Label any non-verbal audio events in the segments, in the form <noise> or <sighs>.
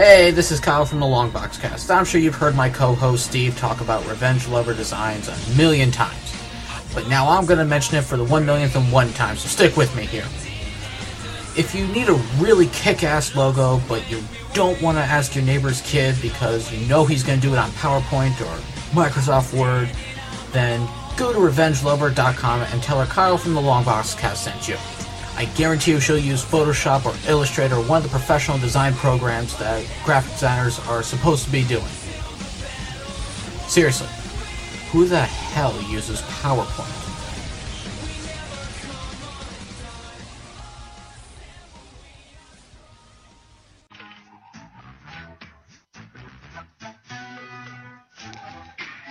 Hey, this is Kyle from the Longbox Cast. I'm sure you've heard my co-host Steve talk about Revenge Lover designs a million times. But now I'm going to mention it for the one millionth and one time, so stick with me here. If you need a really kick-ass logo, but you don't want to ask your neighbor's kid because you know he's going to do it on PowerPoint or Microsoft Word, then go to RevengeLover.com and tell her Kyle from the Longbox Cast sent you. I guarantee you she'll use Photoshop or Illustrator one of the professional design programs that graphic designers are supposed to be doing. Seriously, who the hell uses PowerPoint?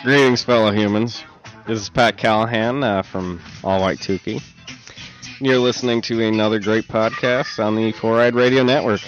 Greetings, fellow humans. This is Pat Callahan uh, from All White Tukey. You're listening to another great podcast on the Four Eyed Radio Network.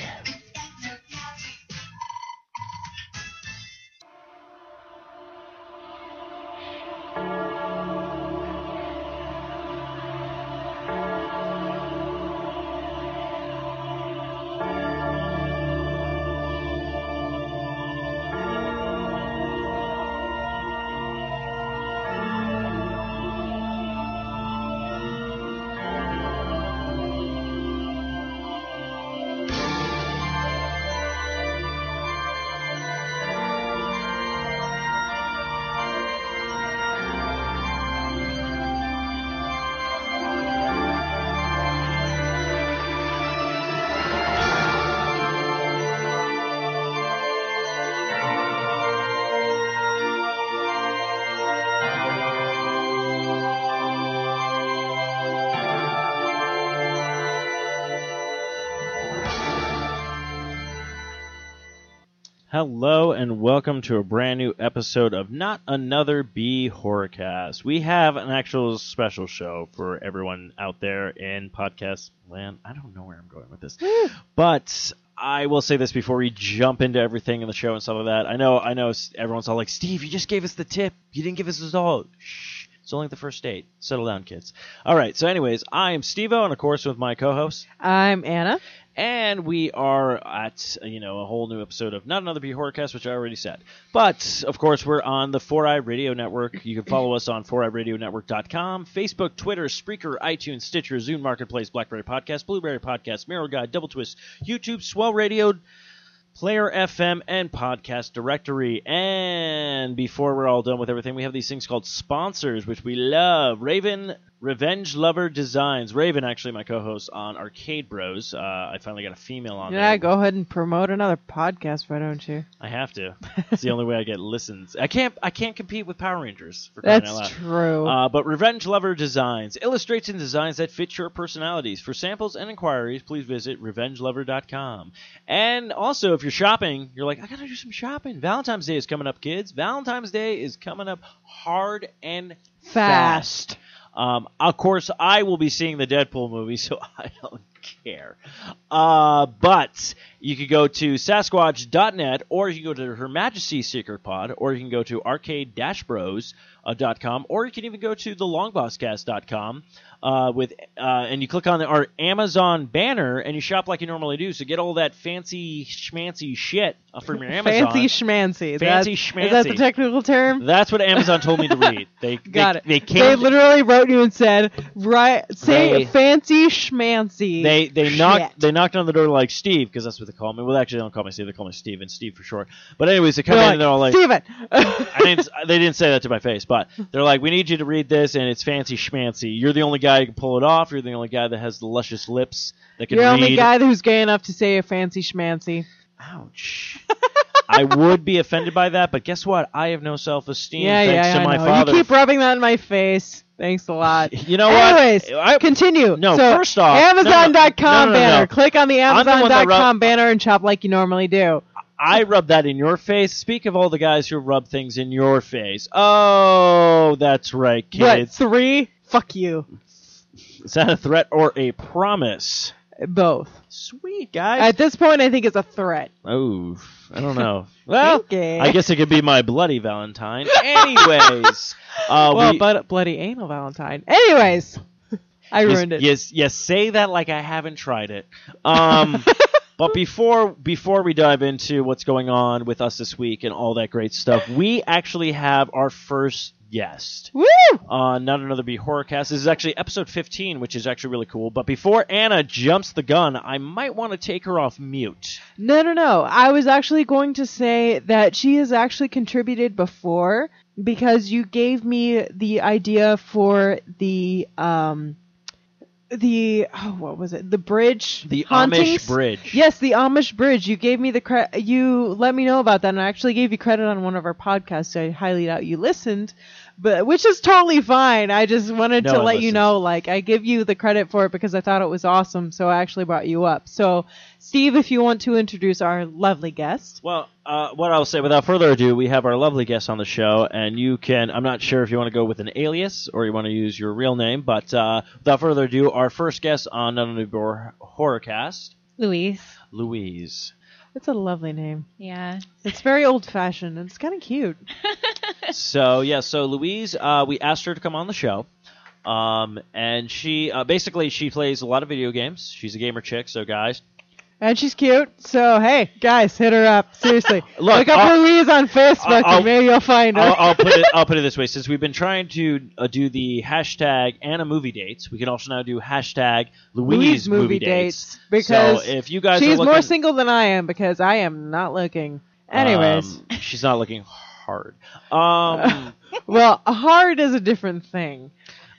Welcome to a brand new episode of Not Another B Horrorcast. We have an actual special show for everyone out there in podcast land. I don't know where I'm going with this, but I will say this before we jump into everything in the show and stuff like that. I know, I know, everyone's all like, "Steve, you just gave us the tip. You didn't give us this all." Shh. It's only the first date. Settle down, kids. All right. So, anyways, I am Steve-O, and of course, with my co-host, I'm Anna. and we are at you know a whole new episode of not another B Horrorcast, which I already said. But of course, we're on the Four Eye Radio Network. You can follow us on FourEyeRadioNetwork.com, Facebook, Twitter, Spreaker, iTunes, Stitcher, Zune Marketplace, BlackBerry Podcast, Blueberry Podcast, Mirror Guide, Double Twist, YouTube, Swell Radio. Player FM and podcast directory. And before we're all done with everything, we have these things called sponsors, which we love. Raven Revenge Lover Designs. Raven, actually, my co-host on Arcade Bros. Uh, I finally got a female on Yeah, there. go ahead and promote another podcast, why don't you? I have to. <laughs> It's the only way I get listens. I can't. I can't compete with Power Rangers. For crying That's out loud. true. Uh, but Revenge Lover Designs illustrates and designs that fit your personalities. For samples and inquiries, please visit revengelover.com. And also, if you're shopping, you're like, I gotta do some shopping. Valentine's Day is coming up, kids. Valentine's Day is coming up hard and Fast. Um, of course, I will be seeing the Deadpool movie, <laughs> so I don't care. Uh, but you could go to Sasquatch.net, or you can go to Her Majesty's Secret Pod, or you can go to Arcade-Bros.com, or you can even go to TheLongboxCast.com. Uh, with uh, and you click on our Amazon banner and you shop like you normally do. So get all that fancy schmancy shit uh, from your Amazon. Fancy schmancy. Fancy That's- Is that the technical term? That's what Amazon told me to read. <laughs> They Got they, it. They They literally wrote you and said, "Right, say They- fancy schmancy." They they Shit. knocked they knocked on the door like Steve because that's what they call me. Well, actually, they don't call me Steve. They call me Steve and Steve for short. But anyways, they come They're in and they're all like, Steven. I didn't. They didn't say that to my face, but <laughs> they're like, we need you to read this, and it's fancy schmancy. You're the only guy who can pull it off. You're the only guy that has the luscious lips that can You're the read. only guy who's gay enough to say a fancy schmancy. Ouch. <laughs> I would be offended by that, but guess what? I have no self-esteem yeah, thanks yeah, to I my know. father. You keep rubbing that in my face. Thanks a lot. <laughs> You know what? Anyways, continue. No, so, first off- Amazon.com no, no, no, banner. Click on the I'm the one that Amazon.com rub- banner and shop like you normally do. I rub that in your face. Speak of all the guys who rub things in your face. Oh, that's right, What, kids. three? Fuck you. Is that a threat or a promise? Both. Sweet, guys. At this point, I think it's a threat. Oh, I don't know. <laughs> Well, Okay. I guess it could be my bloody Valentine. Anyways, <laughs> uh, well, we, but bloody anal Valentine. Anyways, <laughs> I yes, ruined it. Yes, yes. Say that like I haven't tried it. Um, But before before we dive into what's going on with us this week and all that great stuff, we actually have our first guest Woo! on Not Another B Horrorcast. This is actually episode 15, which is actually really cool. But before Anna jumps the gun, I might want to take her off mute. No, no, no. I was actually going to say that she has actually contributed before because you gave me the idea for the um the oh what was it? The bridge The hauntings? Amish Bridge. Yes, the Amish bridge. You gave me the cre- you let me know about that and I actually gave you credit on one of our podcasts. I highly doubt you listened. But which is totally fine. I just wanted No to one let you know like I give you the credit for it because I thought it was awesome, so I actually brought you up. So Steve, if you want to introduce our lovely guest. Well, uh, what I'll say without further ado, we have our lovely guest on the show, and you can. I'm not sure if you want to go with an alias or you want to use your real name, but uh, without further ado, our first guest on None of the Bor- Horrorcast, Louise. Louise. It's a lovely name. Yeah. It's very old fashioned and it's kind of cute. <laughs> so yeah, so Louise, uh, we asked her to come on the show, um, and she uh, basically she plays a lot of video games. She's a gamer chick, so guys, And she's cute. So hey, guys, hit her up. Seriously. <laughs> Look, Look up I'll- Louise on Facebook I'll- and maybe you'll find her. I'll, I'll put it <laughs> I'll put it this way: since we've been trying to uh, do the hashtag Anna movie dates, we can also now do hashtag Louise, Louise movie movie dates, because so if you guys She's looking, more single than I am because I am not looking. Anyways, Um, she's not looking hard. Um, <laughs> well, hard is a different thing.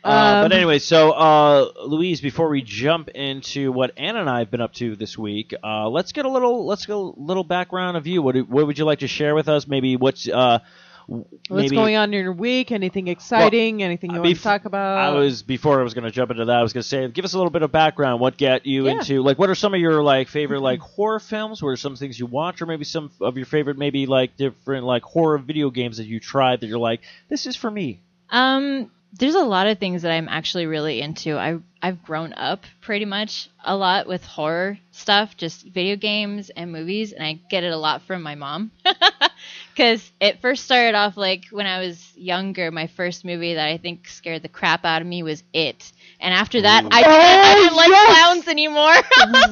uh, but Um, anyway, so uh, Louise, before we jump into what Anna and I have been up to this week, uh, let's get a little let's get a little background of you. What do, what would you like to share with us? Maybe what's uh, What's maybe, going on in your week? Anything exciting? anything you uh, want bef- to talk about? I was before I was going to jump into that. I was going to say, give us a little bit of background. What get you Yeah. into like? What are some of your like favorite like horror films? What are some things you watch, or maybe some of your favorite maybe like different like horror video games that you tried that you're like, this is for me. Um, there's a lot of things that I'm actually really into. I I've grown up pretty much a lot with horror stuff, just video games and movies, and I get it a lot from my mom. <laughs> Because it first started off like when I was younger. My first movie that I think scared the crap out of me was It, and after that, I didn't, I oh, didn't like yes! clowns anymore.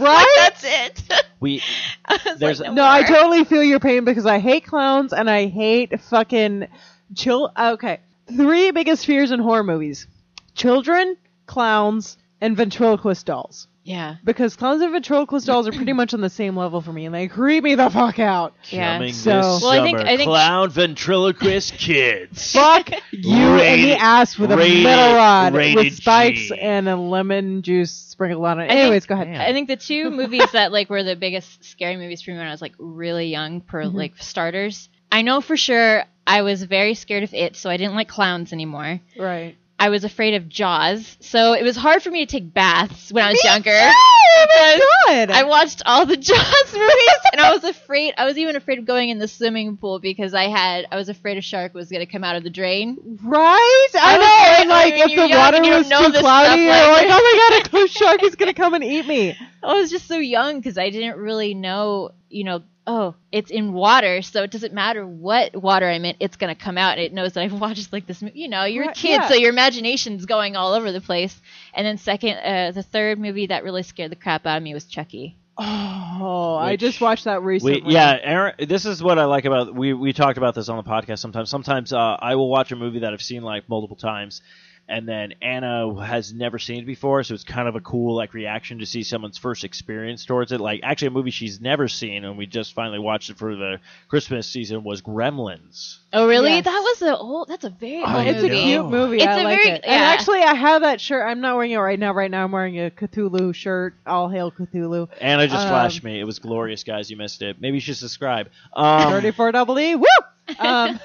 <laughs> Right? That's it. We <laughs> There's- like, No, I totally feel your pain because I hate clowns and I hate fucking chill. Okay, three biggest fears in horror movies: children, clowns, and ventriloquist dolls. Yeah. Because clowns and ventriloquist dolls are pretty <clears throat> much on the same level for me, and they creep me the fuck out. Yeah. coming So- this Well, I think- summer, I think- clown ventriloquist kids. <laughs> Fuck you in Rated- the ass with a rated- metal rod rated with spikes G. and a lemon juice sprinkled on it. I think- Anyways, go ahead. Man. I think the two <laughs> movies that like were the biggest scary movies for me when I was like really young, per Mhm. like starters. I know for sure I was very scared of it, so I didn't like clowns anymore. Right. I was afraid of Jaws, so it was hard for me to take baths when I was younger. Oh because my god! I watched all the <laughs> Jaws movies, and I was afraid. I was even afraid of going in the swimming pool because I had I was afraid a shark was going to come out of the drain. Right? I, I was know. like- And like, if the water was too cloudy, you're like- like, oh my god, a <laughs> shark is gonna come and eat me. I was just so young because I didn't really know, you know, oh, it's in water, so it doesn't matter what water I'm in, it's gonna come out. And it knows that I've <laughs> watched like this. Movie. You know, you're Right, a kid, yeah. so your imagination's going all over the place. And then second, uh, the third movie that really scared the crap out of me was Chucky. Oh, I just watched that We, recently. yeah, Aaron. This is what I like about we. We talked about this on the podcast. Sometimes, sometimes uh, I will watch a movie that I've seen like multiple times, and then Anna has never seen it before, so it's kind of a cool like reaction to see someone's first experience towards it. Like actually, a movie she's never seen, and we just finally watched it for the Christmas season was Gremlins. Oh, really? Yes. That was a old. That's a very I old It's movie. a cute movie. It's I a like very- it. And actually, I have that shirt. I'm not wearing it right now. Right now, I'm wearing a Cthulhu shirt. All hail Cthulhu. Anna just Um, flashed me. It was glorious, guys. You missed it. Maybe you should subscribe. Um, 34 double E. Woo! <laughs> Um,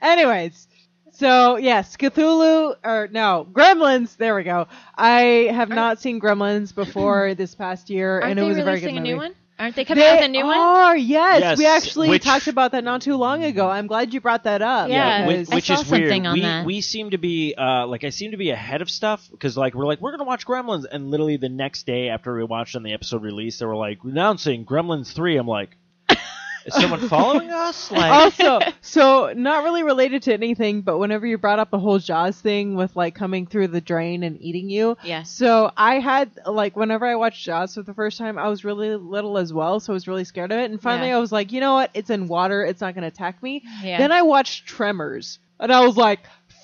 anyways, so yes, Cthulhu or no Gremlins. There we go. I have not seen Gremlins before <clears throat> this past year, and it was a very good releasing a movie. new one? Aren't they coming They out with a new one? are, yes. Yes, We actually which- talked about that not too long ago. I'm glad you brought that up. Yeah, which, because- I which saw is weird. something on we that. we seem to be uh, like I seem to be ahead of stuff because like we're like we're gonna watch Gremlins, and literally the next day after we watched on the episode release, they were like announcing Gremlins three. I'm like, Is someone <laughs> following us? Like, also, so not really related to anything, but whenever you brought up the whole Jaws thing with like coming through the drain and eating you, Yeah. So I had like whenever I watched Jaws for the first time, I was really little as well, so I was really scared of it. And finally, Yeah. I was like, you know what? It's in water. It's not going to attack me. Yeah. Then I watched Tremors, and I was like,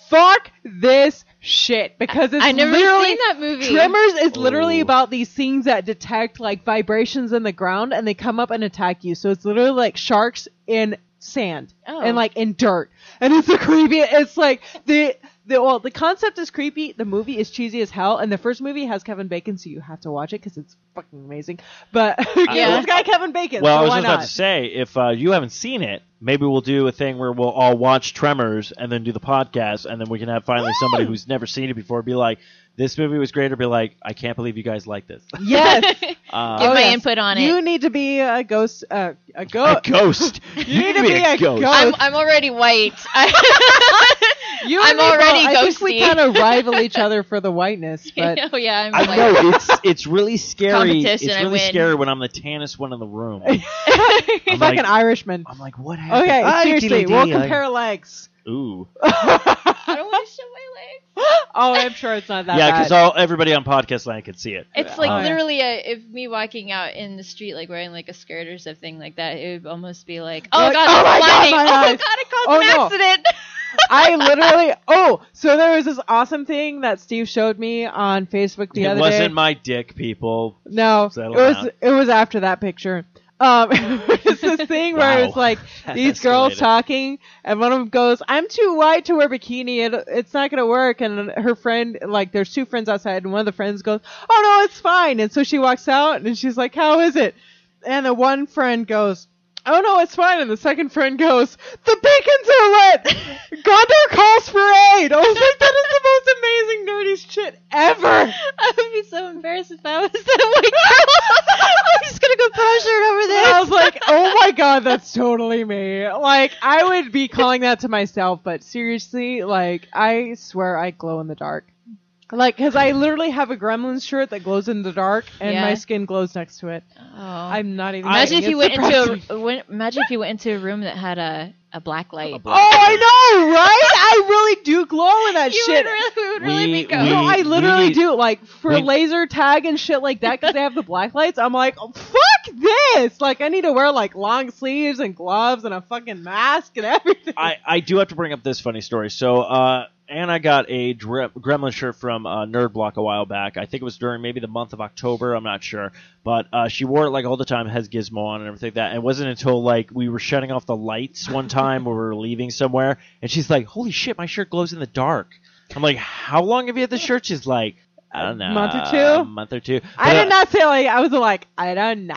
fuck this shit because it's I never literally seen that movie. Tremors is literally about these things that detect like vibrations in the ground and they come up and attack you. So it's literally like sharks in sand Oh. and like in dirt. And it's the creepy. It's like the the well the concept is creepy. The movie is cheesy as hell. And the first movie has Kevin Bacon, so you have to watch it because it's fucking amazing. But Yeah. it's got Kevin Bacon. well, I was why just about not? to say, if uh, you haven't seen it, maybe we'll do a thing where we'll all watch Tremors and then do the podcast, and then we can have finally somebody who's never seen it before be like, "This movie was great," or be like, "I can't believe you guys like this." <laughs> Yes. <laughs> Uh, Give Oh, my yes. input on it. you need to be a ghost. Uh, a a ghost. ghost. <laughs> You need to be a ghost. I'm, I'm already white. You I'm and me both. already I think we kind of rival each other for the whiteness, but oh yeah, I'm I white. know it's it's really scary. It's really scary when I'm the tannest one in the room. fucking like- an Irishman. I'm like, what happened? Okay, Ah, seriously, we'll compare legs. Ooh, I don't want to show my legs. <laughs> oh, I'm sure it's not that yeah, bad. because all everybody on podcast land can see it. It's like Oh, yeah. literally a, if me walking out in the street like wearing like a skirt or something like that, it would almost be like, oh Like, god, oh I'm my God, blinding. my <laughs> oh eyes. god, it caused Oh, an no. accident. <laughs> I literally. Oh, so there was this awesome thing that Steve showed me on Facebook the it other wasn't day. my dick, people. no, it Settle was. down. It was after that picture. Um, <laughs> it's this thing where Wow. it's like <laughs> these girls talking, and one of them goes, "I'm too white to wear bikini. It, it's not gonna work." And her friend, like, there's two friends outside, and one of the friends goes, "Oh no, it's fine." And so she walks out, and she's like, "How is it?" And the one friend goes, "Oh no, it's fine." And the second friend goes, "The beacons are lit. Gondor calls for aid." I was like, "That is the most amazing nerdy shit ever." <laughs> I would be so embarrassed if I was that girl. <laughs> I'm just gonna go shirt over And there. I was like, "Oh my <laughs> god, that's totally me." Like, I would be calling that to myself, but seriously, like, I swear I glow in the dark. Like, because I literally have a Gremlins shirt that glows in the dark, and Yeah. my skin glows next to it. oh. I'm not even. imagine kidding. if you It's went into a when, imagine if you went into a room that had a a black light. A Oh, I know, right? I really do glow in that you shit. would really, we would really We- be go. we- no, I literally need- do. Like for we- laser tag and shit like that, because they have the black lights. I'm like, oh, fuck this! Like, I need to wear like long sleeves and gloves and a fucking mask and <laughs> everything. I, I do have to bring up this funny story. So, uh, Anna got a Dre- Gremlin shirt from uh, Nerd Block a while back. I think it was during maybe the month of October. I'm not sure, but uh, she wore it like all the time. Has Gizmo on and everything like that. And it wasn't until like we were shutting off the lights one <laughs> time when we were leaving somewhere, and she's like, "Holy shit, my shirt glows in the dark." I'm like, "How long have you had the shirt?" She's like, "I don't know, month or two? a month or two." I But, uh, did not say like I was like I don't know.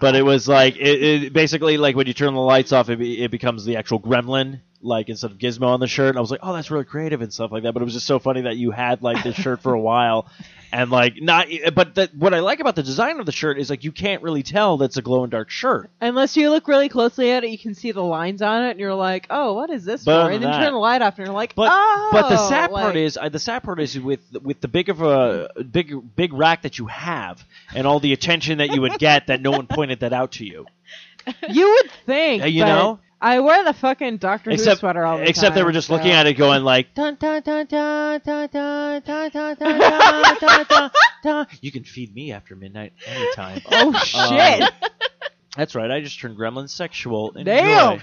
but it was like it, it basically like when you turn the lights off, it, be, it becomes the actual gremlin, like instead of Gizmo on the shirt. And I was like, oh, that's really creative and stuff like that. But it was just so funny that you had like this shirt for a while, and like not. But the, what I like about the design of the shirt is like you can't really tell that's a glow in dark shirt. Unless you look really closely at it, you can see the lines on it, and you're like, oh, what is this But for? And then you turn the light off, and you're like, But oh. but the sad like- part is uh, the sad part is with with the big of a big big rack that you have and all the attention that you would get that no one pointed that out to you. <laughs> you would think, Yeah, you know? I wear the fucking Doctor except, Who sweater all the except time. Except they were just so. looking at it going like You can feed me after midnight anytime. Oh shit. Um, that's right, I just turned gremlin sexual. Enjoy. Damn.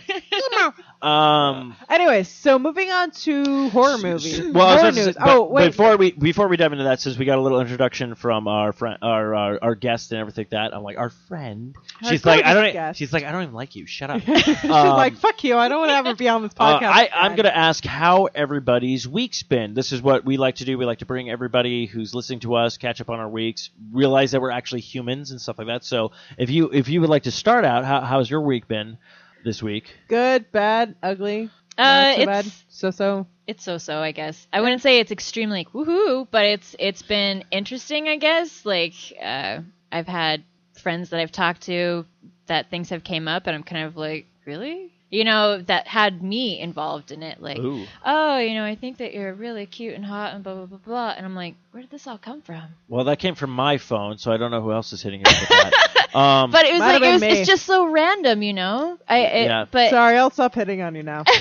Um. Anyways, so moving on to horror movies. Well, horror about to news. say- oh wait, Before we before we dive into that, since we got a little introduction from our friend, our our, our guest and everything like that, I'm like our friend. Our she's like, I don't. guest. She's like, I don't even like you. Shut up. <laughs> she's Um, like, fuck you. I don't want to ever be on this <laughs> Uh, podcast. I, I'm going to ask how everybody's week's been. This is what we like to do. We like to bring everybody who's listening to us catch up on our weeks, realize that we're actually humans and stuff like that. So if you if you would like to start out, how, how's your week been this week? good, bad, ugly. Uh, not so it's bad. So so. it's so so I guess. I wouldn't say it's extremely like woohoo, but it's it's been interesting I guess. Like uh, I've had friends that I've talked to that things have came up, and I'm kind of like really. You know, that had me involved in it. Like, Ooh. oh, you know, I think that you're really cute and hot and blah, blah, blah, blah. And I'm like, where did this all come from? Well, that came from my phone, so I don't know who else is hitting it with that. <laughs> Um, But it was Might like it been was, me. it's just so random, you know. I it, Yeah. but Sorry, I'll stop hitting on you now. <laughs>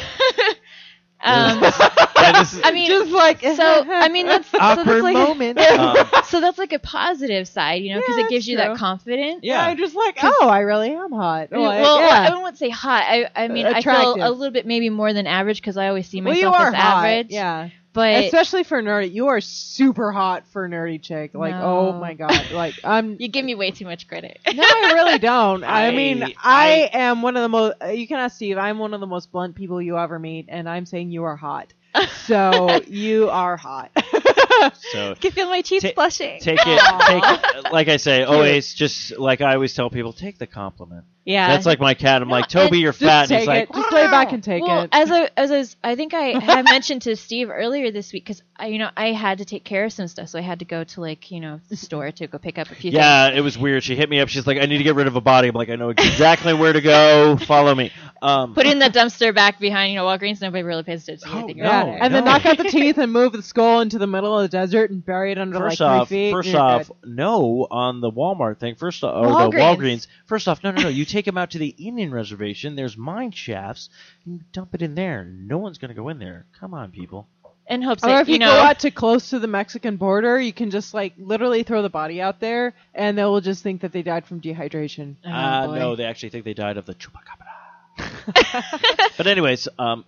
um, <laughs> yeah, is- I mean, Just like <laughs> so I mean that's so that's like moment. <laughs> um, so that's like a positive side, you know, because Yeah, it gives that's you true. that confidence. yeah. I'm just like, oh, I really am hot. I mean, Like, well, yeah. I wouldn't say hot. I, I mean, I feel a little bit maybe more than average because I always see well, myself you are as hot. average. Yeah, But especially for nerdy. You are super hot for a nerdy chick. Like, oh my god. Like, I'm. <laughs> you give me way too much credit. <laughs> No, I really don't. I, I- mean, I, I- am one of the most. Uh, you can ask Steve. I'm one of the most blunt people you ever meet, and I'm saying you are hot. So <laughs> you are hot. so I can feel my cheeks Ta- blushing. take it, take like I say, always just like I always tell people, take the compliment. Yeah, That's like my cat. I'm No, like, Toby, you're Just fat. And take he's like, it. Just lay back and take well, it. as I as I, was, I think I had mentioned to Steve earlier this week because you know I had to take care of some stuff, so I had to go to like you know the store to go pick up a few things. yeah, it was weird. She hit me up. She's like, I need to get rid of a body. I'm like, I know exactly where to go. Follow me. Um, Put in the dumpster back behind you know Walgreens. Nobody really pays attention. to Oh, anything no. yeah, around there. and then knock out the teeth and move the skull into the middle of the desert and bury it under First like off, three feet. first You're off, good. no on the Walmart thing. First off, or the Walgreens. Walgreens. First off, no, no, no. You <laughs> take them out to the Indian reservation. There's mine shafts. And you dump it in there. No one's gonna go in there. Come on, people. in hopes Or that if you, you go out to close to the Mexican border, you can just like literally throw the body out there, and they will just think that they died from dehydration. Oh, uh, boy. no, they actually think they died of the chupacabra. <laughs> but anyways, um,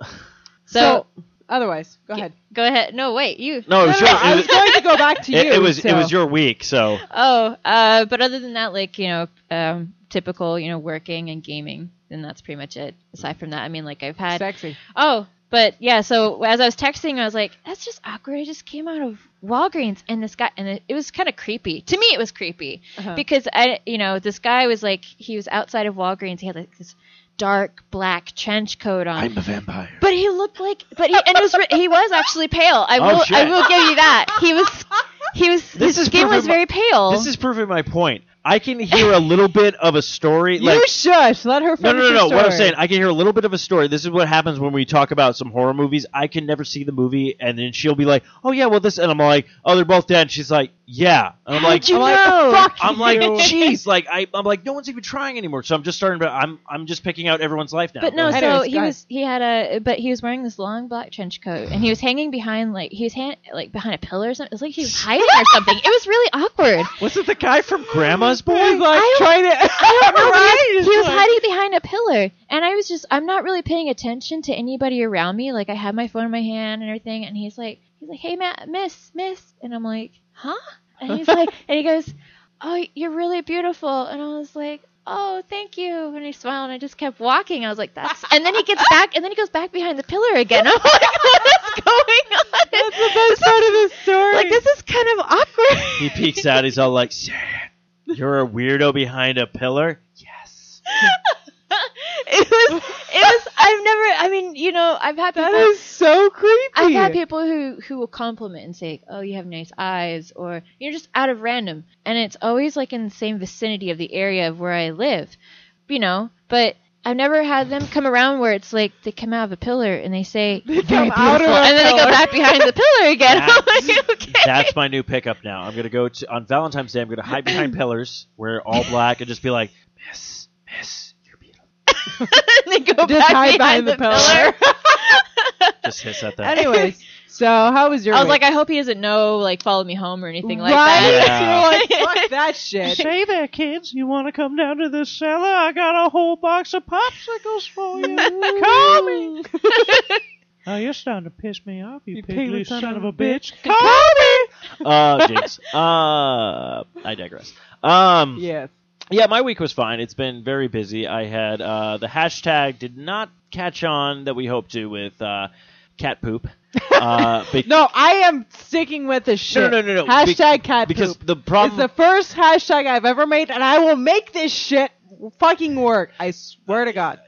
So, otherwise, go ahead. go ahead. No, wait, you. no, it No, was no, your, no, I was was, going to go back to you. <laughs> it, it was it was your week. So Oh, uh, but other than that, like you know, um, typical, you know, working and gaming, and that's pretty much it. Aside from that, I mean, like I've had. sexy. Oh, but yeah. So as I was texting, I was like, "That's just awkward." I just came out of Walgreens, and this guy, and it, it was kind of creepy. To me, it was creepy Uh-huh. because I, you know, this guy was like, he was outside of Walgreens. He had like this dark black trench coat on. I'm a vampire. But he looked like, but he and it was he was actually pale. I Oh, will I will give you that. He was he was This his skin was proving my- very pale. This is proving my point. I can hear a little bit of a story. <laughs> You like shush. Let her No, no, no, no. What I'm saying, I can hear a little bit of a story. This is what happens when we talk about some horror movies. I can never see the movie, and then she'll be like, "Oh yeah, well this," and I'm like, "Oh, they're both dead." And she's like, "Yeah," and I'm like, you I'm like, know? "Fuck!" I'm like, you. <laughs> "Jeez!" Like I, I'm like, no one's even trying anymore. So I'm just starting to. I'm, I'm just picking out everyone's life now. But no, Go ahead. so Anyways, he go was he had a but he was wearing this long black trench coat and he was hanging behind like he was hand, like behind a pillar or something. It was like he was hiding or something. It was really awkward. <laughs> was it the guy from Grandma's <laughs> Boy? He's like I- trying to. I don't know. Right? He was, he was hiding behind a pillar, and I was just I'm not really paying attention to anybody around me. Like I had my phone in my hand and everything, and he's like he's like, "Hey, Matt, Miss, Miss," and I'm like, "Huh?" <laughs> And he's like, and he goes, "Oh, you're really beautiful," and I was like. Oh, thank you. And he smiled, and I just kept walking. I was like, "That's." <laughs> And then he gets back, and then he goes back behind the pillar again. <laughs> I'm like, "What is going on?" That's the best part of the story. Like this is kind of awkward. He peeks out. He's all like, "Sad. "You're a weirdo behind a pillar." Yes. it was. It was. I've never. I mean, you know, I've had people. that is so creepy. I've had people who who will compliment and say, "Oh, you have nice eyes," or you're just out of random, and it's always like in the same vicinity of the area of where I live, you know. But I've never had them come around where it's like they come out of a pillar and they say, They "Very come out of beautiful," and then they go back behind the pillar again. <laughs> I'm like, okay. That's my new pickup now. I'm gonna go to on Valentine's Day. I'm gonna hide behind <clears throat> pillars, wear all black, and just be like, "Miss, Miss, you're beautiful." and <laughs> they go Just back hide behind, behind the, the pillar. pillar. <laughs> Just hiss at them. Anyways, so how was your? I was week? like, I hope he doesn't know, like, follow me home or anything like right? that. <laughs> You're like, fuck that shit. Say there, kids. You want to come down to the cellar? I got a whole box of popsicles for you. Call me. Oh, you're starting to piss me off, you, You piggly pigly son of a bitch. Call me. Uh, jinx. Uh, I digress. Um, Yes. Yeah, my week was fine. It's been very busy. I had uh, the hashtag did not catch on that we hoped to with uh, cat poop. <laughs> Uh, be- No, I am sticking with this shit. no, no, no. no. Hashtag Be- cat because poop. the It's problem. the first hashtag I've ever made, and I will make this shit fucking work. I swear to God.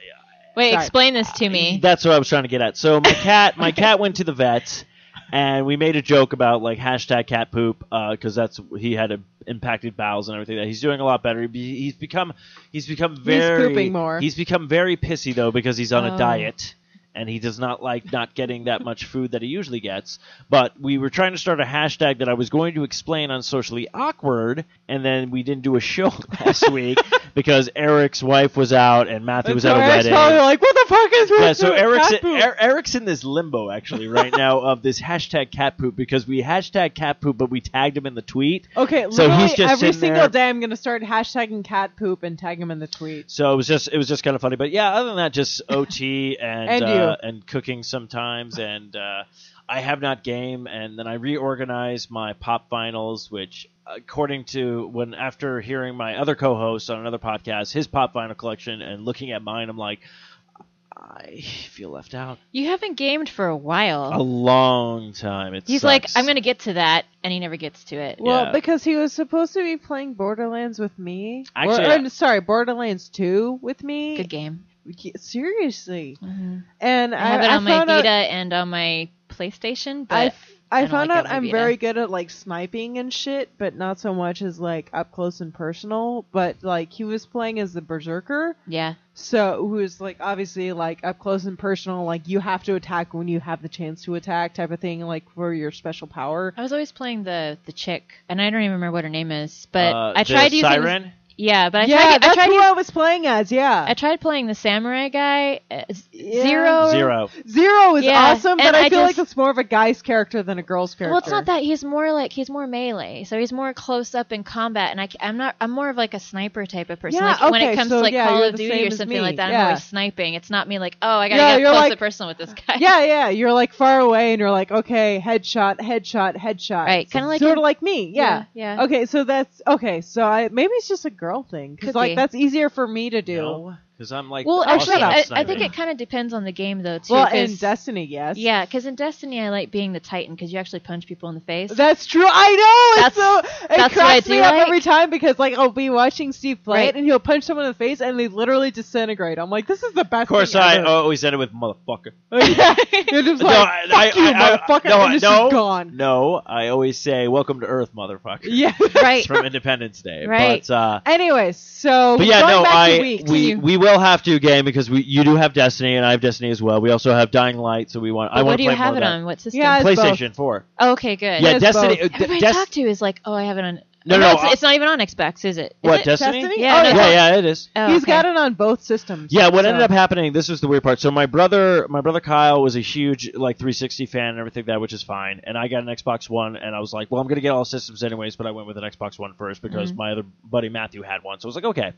Wait, Sorry. explain this to me. That's what I was trying to get at. So my cat, my <laughs> cat went to the vet, and we made a joke about like hashtag cat poop uh, because that's he had a impacted bowels and everything. That he's doing a lot better. He He's become he's become very he's pooping more. He's become very pissy though because he's on Oh. a diet. And he does not like not getting that much food that he usually gets. But we were trying to start a hashtag that I was going to explain on socially awkward, and then we didn't do a show <laughs> last week because Eric's wife was out and Matthew was at a Eric's wedding. probably like, what the fuck is yeah, so Eric's cat poop?" Er- Eric's in this limbo actually right now <laughs> of this hashtag cat poop because we hashtag cat poop, but we tagged him in the tweet. Okay, So he's just every single there- day I'm gonna start hashtagging cat poop and tag him in the tweet. So it was just it was just kind of funny, but yeah. Other than that, just OT and And uh, and cooking sometimes, and uh, I have not game, and then I reorganized my pop vinyls, which according to when after hearing my other co-host on another podcast, his pop vinyl collection, and looking at mine, I'm like, I feel left out. You haven't gamed for a while. A long time. It He's like. I'm gonna get to that, and he never gets to it. Well, Yeah. because he was supposed to be playing Borderlands with me. Actually, or, I'm sorry, Borderlands 2 with me. Good game. Yeah, Seriously. hmm And I I, have it I on my found Vita out, and on my PlayStation, but I, f- I, I found like out it on my I'm Vita. very good at like sniping and shit, but not so much as like up close and personal. But like he was playing as the berserker, yeah, so who is like obviously like up close and personal, like you have to attack when you have the chance to attack, type of thing, like for your special power. I was always playing the the chick, and I don't even remember what her name is, but Uh, I the tried using Siren. Yeah, but I yeah, tried I that's tried who us- I was playing as. Yeah, I tried playing the samurai guy, uh, Z- Yeah. Zero. Zero. Zero is Yeah, awesome, but and I, I feel like it's more of a guy's character than a girl's character. Well, it's not that he's more like he's more melee, so he's more close up in combat, and I, I'm not. I'm more of like a sniper type of person. Yeah, like when okay, it comes so to like yeah, Call of the Duty same or as something me, like that, I'm yeah. always sniping. It's not me like, oh, I gotta Yeah, get you're close like- to personal with this guy. <laughs> Yeah, yeah, you're like far away, and you're like, okay, headshot, headshot, headshot. Right, kinda like sort of like me. Yeah. yeah, yeah. Okay, so that's okay. So I maybe it's just a girl thing because like be. that's easier for me to do. No, because I'm like. Well, actually. I, I think it kind of depends on the game though too. Well, 'cause- in Destiny, yes. yeah, because in Destiny I like being the Titan because you actually punch people in the face. That's true. I know. It's That's- so it that's what I cracks me do up like. every time because like I'll be watching Steve play Right. it and he'll punch someone in the face and they literally disintegrate. I'm like, this is the best. Of course, thing I ever. always end it with motherfucker. <laughs> You're just <laughs> No, like, I- fuck I- you, I- I- motherfucker, no, and it's no, just gone. No, I always say "Welcome to Earth, motherfucker." Yeah. right. It's from Independence Day. Right. But, uh, Anyways, so but yeah, going no, back I to weeks. we You- we will have to game because we you do have Destiny and I have Destiny as well. We also have Dying Light, so we want. I But want what to do you play have it on? What system? Yeah, it's PlayStation Four. Oh, okay, good. Yeah, It's Destiny. both. uh, Everybody Des- I talk to is like, oh, I have it on. No, Oh, no, it's, I- it's not even on Xbox, is it? Is what it? Destiny? Destiny? Yeah, Oh, no, yeah. Yeah, yeah, it is. Oh, He's okay. got it on both systems. Yeah, what so- ended up happening, this was the weird part. So my brother, my brother Kyle was a huge like 360 fan and everything that, which is fine. And I got an Xbox One, and I was like, well, I'm gonna get all systems anyways, but I went with an Xbox One first because Mhm. my other buddy Matthew had one. So I was like, okay.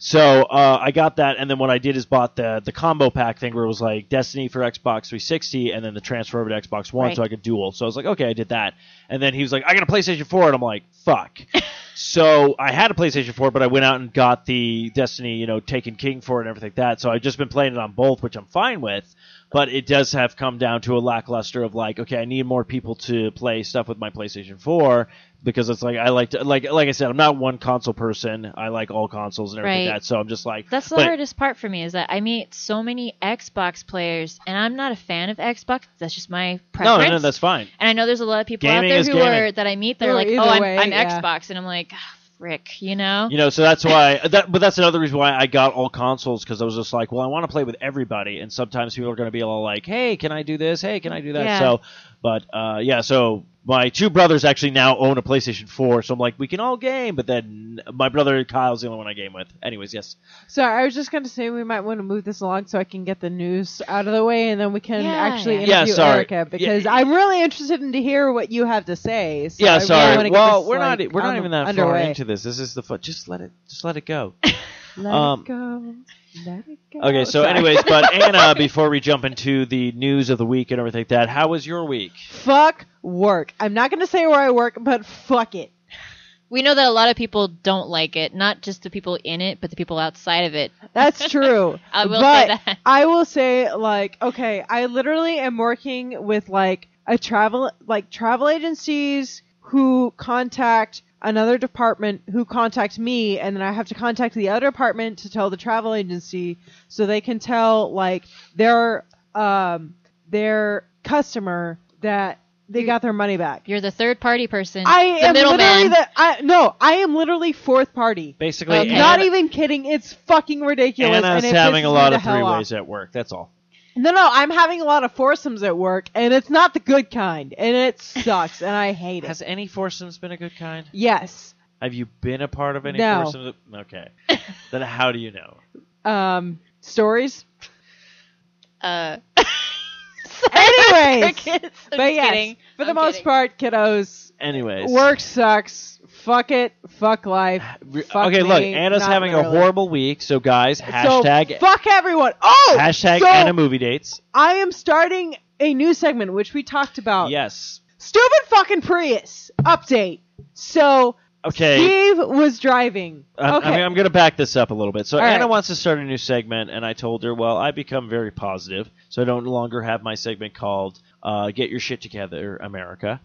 So uh, I got that, and then what I did is bought the the combo pack thing where it was like Destiny for Xbox 360, and then the transfer over to Xbox One, Right. so I could dual. So I was like, okay, I did that, and then he was like, I got a PlayStation 4, and I'm like, fuck. <laughs> so I had a PlayStation 4, but I went out and got the Destiny, you know, Taken King for it and everything like that. So I've just been playing it on both, which I'm fine with. But it does have come down to a lackluster of like, okay, I need more people to play stuff with my PlayStation 4 because it's like I like to like like I said, I'm not one console person. I like all consoles and everything Right. like that. So I'm just like That's the but- hardest part for me is that I meet so many Xbox players, and I'm not a fan of Xbox. That's just my preference. No, preference. no, that's fine. and I know there's a lot of people Gaming out there who gaming. are that I meet. They're Oh, like, either "Oh, I'm, I'm yeah. Xbox," and I'm like, "Frick," you know? You know, so that's why. That, but that's another reason why I got all consoles because I was just like, well, I want to play with everybody, and sometimes people are going to be all like, hey, can I do this? Hey, can I do that? Yeah. So, but uh, yeah, so my two brothers actually now own a PlayStation 4, so I'm like, we can all game, but then my brother Kyle's the only one I game with. Anyways, yes. So I was just gonna say we might want to move this along so I can get the news out of the way, and then we can Yeah. actually Yeah, interview sorry. Erica because I'm really interested in to hear what you have to say. So yeah, really sorry. wanna well, this, we're like, not we're not even that far into this. This is the foot. Just let it just let it go. <laughs> Let Um, it go. Let it go. Okay, so Sorry. anyways, but <laughs> Anna, before we jump into the news of the week and everything like that, how was your week? fuck work. I'm not gonna say where I work, but fuck it. We know that a lot of people don't like it, not just the people in it, but the people outside of it. That's <laughs> true. I will but say that. I will say, like, okay, I literally am working with like a travel, like travel agencies who contact another department who contact me, and then I have to contact the other department to tell the travel agency so they can tell like their um their customer that they got their money back. You're the third party person. I the am literally middleman. the I no, I am literally fourth party. Basically, Okay. Anna, Not even kidding. It's fucking ridiculous. Anna's and it having a lot of the hell three off. ways at work. That's all. No, no, I'm having a lot of foursomes at work, and it's not the good kind, and it sucks, and I hate it. Has any foursomes been a good kind? Yes, Have you been a part of any No. portion of the? Okay. <laughs> then how do you know? Um, stories. Uh, <laughs> Anyways, <laughs> crickets. I'm but just yes, kidding. for the I'm most kidding. part, kiddos, Anyways, work sucks. Fuck it. Fuck life. Fuck okay, look, Anna's not having really. a horrible week, so guys, hashtag So fuck everyone. Oh, hashtag so Anna movie dates. I am starting a new segment which we talked about. Yes. Stupid fucking Prius update. So Okay. Steve was driving. I'm, okay. I'm, I'm going to back this up a little bit. So All Anna right. wants to start a new segment, and I told her, well, I become very positive, so I don't longer have my segment called uh, "Get Your Shit Together, America."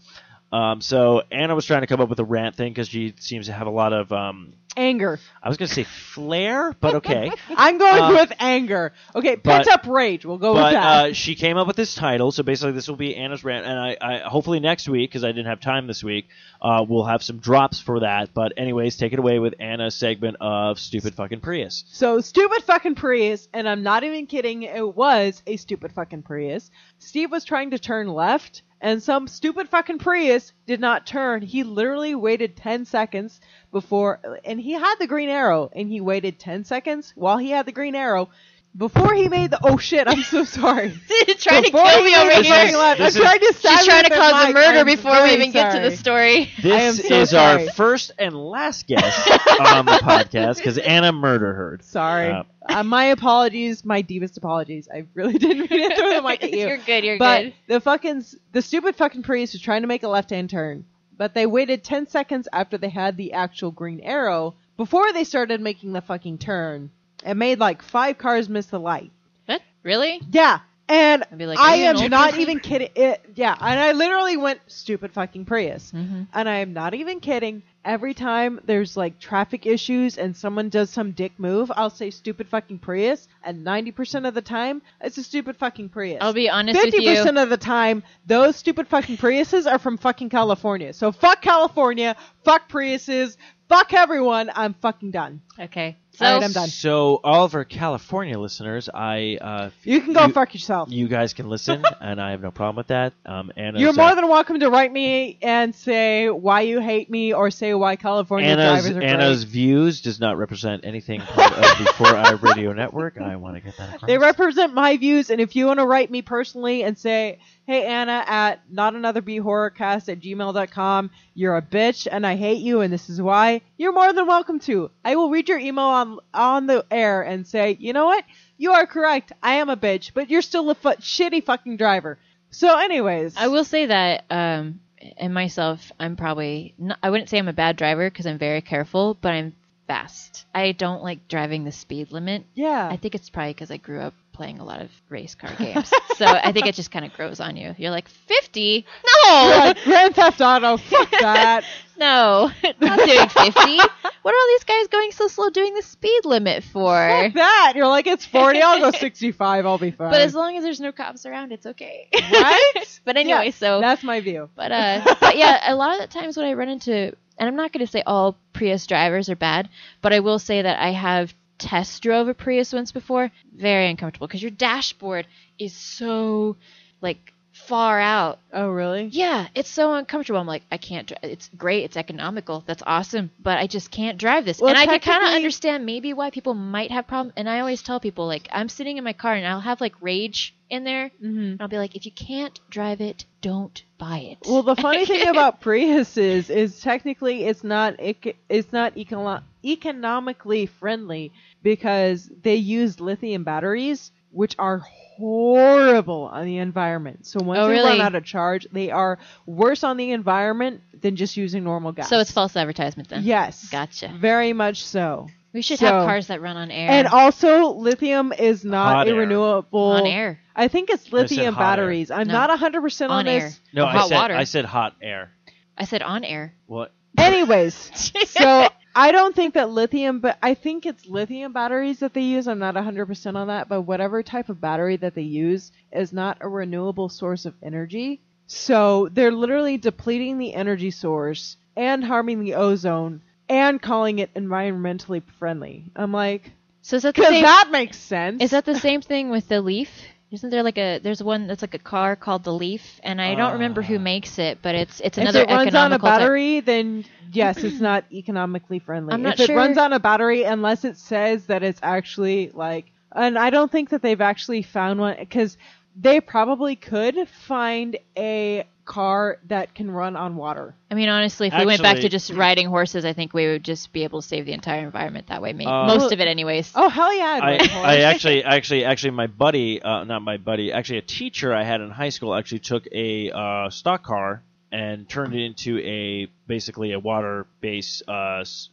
Um, so Anna was trying to come up with a rant thing because she seems to have a lot of, um, anger. I was going to say flair, but okay. <laughs> I'm going Uh, with anger. Okay, pent up rage. We'll go but with that. uh, she came up with this title, so basically this will be Anna's rant, and I, I hopefully next week because I didn't have time this week, uh, we'll have some drops for that. But anyways, take it away with Anna's segment of stupid fucking Prius. So stupid fucking Prius, and I'm not even kidding. It was a stupid fucking Prius. Steve was trying to turn left, and some stupid fucking Prius did not turn. He literally waited 10 seconds before, and he had the green arrow, and he waited 10 seconds while he had the green arrow before he made the. Oh shit! I'm so sorry. <laughs> trying to kill me over the here. turning I'm is- trying to She's trying to the cause a murder I'm before we very even get to the story. This am so is sorry. our first and last guest <laughs> on the podcast because Anna murder heard. Sorry. Uh, Uh, my apologies, my deepest apologies. I really <laughs> didn't mean to throw the mic at you. You're good. You're but good. the fucking the stupid fucking Prius was trying to make a left hand turn, but they waited ten seconds after they had the actual green arrow before they started making the fucking turn, and made like five cars miss the light. What? Really? Yeah, and I'd be like, I "Are an am not person?" even kidding. It, yeah, and I literally went stupid fucking Prius. Mhm. And I am not even kidding. Every time there's like traffic issues and someone does some dick move, I'll say stupid fucking Prius. And 90% of the time, it's a stupid fucking Prius. I'll be honest with you. 50% of the time, those stupid fucking Priuses are from fucking California. So fuck California, fuck Priuses, fuck everyone. I'm fucking done. Okay. So All right, I'm done. So all of our California listeners, I uh, You can go You- fuck yourself. you guys can listen, <laughs> and I have no problem with that. Um, Anna's, You're more than welcome to write me and say why you hate me or say why California Anna's drivers are Anna's great. views does not represent anything part of the <laughs> Four Eye Radio Network. I want to get that across. They represent my views, and if you want to write me personally and say, hey, Anna, at not another B horrorcast at gmail.com, you're a bitch and I hate you and this is why, you're more than welcome to. I will read your email on, on the air and say, you know what? You are correct. I am a bitch, but you're still a fu- shitty fucking driver. So, anyways. I will say that, um, and myself, I'm probably not, I wouldn't say I'm a bad driver because I'm very careful, but I'm fast. I don't like driving the speed limit. Yeah. I think it's probably because I grew up playing a lot of race car games, so I think it just kind of grows on you. You're like 50? No, Like, Grand Theft Auto, fuck that. <laughs> no, not doing 50. What are all these guys going so slow doing the speed limit for? Fuck that. You're like, it's 40, I'll go <laughs> 65, I'll be fine. But as long as there's no cops around, it's okay. Right? <laughs> but anyway, Yeah, so That's my view. But uh, but yeah, a lot of the times when I run into, and I'm not going to say all Prius drivers are bad, but I will say that I have test drove a Prius once before. Very uncomfortable because your dashboard is so like far out. Oh, really? Yeah, it's so uncomfortable. I'm like, I can't. Dri- it's great. It's economical. That's awesome. But I just can't drive this. Well, and I can kind of understand maybe why people might have problems. And I always tell people like, I'm sitting in my car and I'll have like rage in there. Mm-hmm. And I'll be like, if you can't drive it, don't buy it. Well, the funny thing <laughs> about Priuses is technically it's not ec- it's not econo- economically friendly because they use lithium batteries, which are horrible on the environment. So once Oh, they run out of charge, they are worse on the environment than just using normal gas. So it's false advertisement then. Yes. Gotcha. Very much so. We should So- have cars that run on air. And also, lithium is not Hot a air. renewable. on air. I think it's lithium hot air. batteries. I'm No. not 100% on, On this. no, Or I hot said water. I said hot air. I said on air. What? Anyways, <laughs> so I don't think that lithium, but I think it's lithium batteries that they use. I'm not 100% on that, but whatever type of battery that they use is not a renewable source of energy. So they're literally depleting the energy source and harming the ozone and calling it environmentally friendly. I'm like, So is that the because same? that makes sense. is that the <laughs> same thing with the Leaf? Isn't there like a there's one that's like a car called the Leaf, and I don't remember who Ah. makes it, but it's it's another if it runs on a economical type- battery, then yes, it's not <clears throat> economically friendly. I'm not if it runs on a battery, unless it says that it's actually like, and I don't think that they've actually found one because they probably could find a car that can run on water. I mean, honestly, if we went back to just riding horses, I think we would just be able to save the entire environment that way. Maybe Uh, most of it, anyways. Oh hell yeah! I'd I, ride a horse. I <laughs> actually, actually, actually, my buddy, uh, not my buddy, actually, a teacher I had in high school actually took a uh, stock car and turned it into a basically a water-based. Uh, s-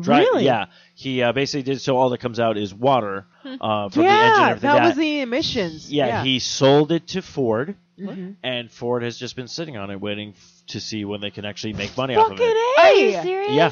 dri- Really? Yeah, he uh, basically did so. All that comes out is water uh, from the engine. and yeah, everything. that was the emissions. yeah, he sold it to Ford, Mhm. and Ford has just been sitting on it, waiting f- to see when they can actually make money off of Fucking it. Are you serious? Yeah.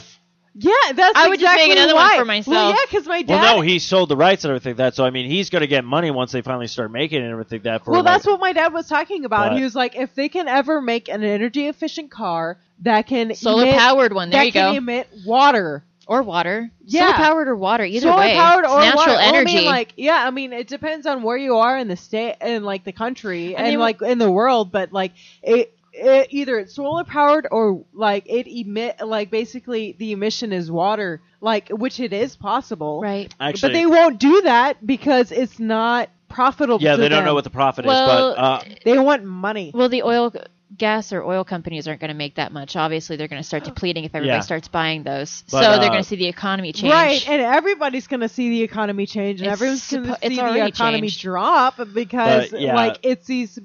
Yeah, that's I would just make exactly another one for myself. Well, yeah, because my dad. Well, no, he sold the rights and everything like that. So I mean, he's going to get money once they finally start making it and everything like that. For well, like, that's what my dad was talking about. But- he was like, if they can ever make an energy efficient car that can Solar emit, powered one. There that you can go. emit water, or water. Yeah. Solar powered or water. Either solar way. powered or natural water. Well, energy. I mean, like, yeah, I mean, it depends on where you are in the state and like the country I and mean, like in the world, but like it. It, either it's solar powered or like it emit like basically the emission is water like which it is possible right. actually, but they won't do that because it's not profitable yeah, to they don't know what the profit Well, is, but uh, they want money Well, the oil, gas, or oil companies aren't going to make that much. Obviously, they're going to start depleting if everybody Yeah. starts buying those. But, so uh, they're going to see the economy change. Right, and everybody's going to see the economy change, and It's everyone's going to suppo- see the economy changed. drop because, But, yeah. like, it's these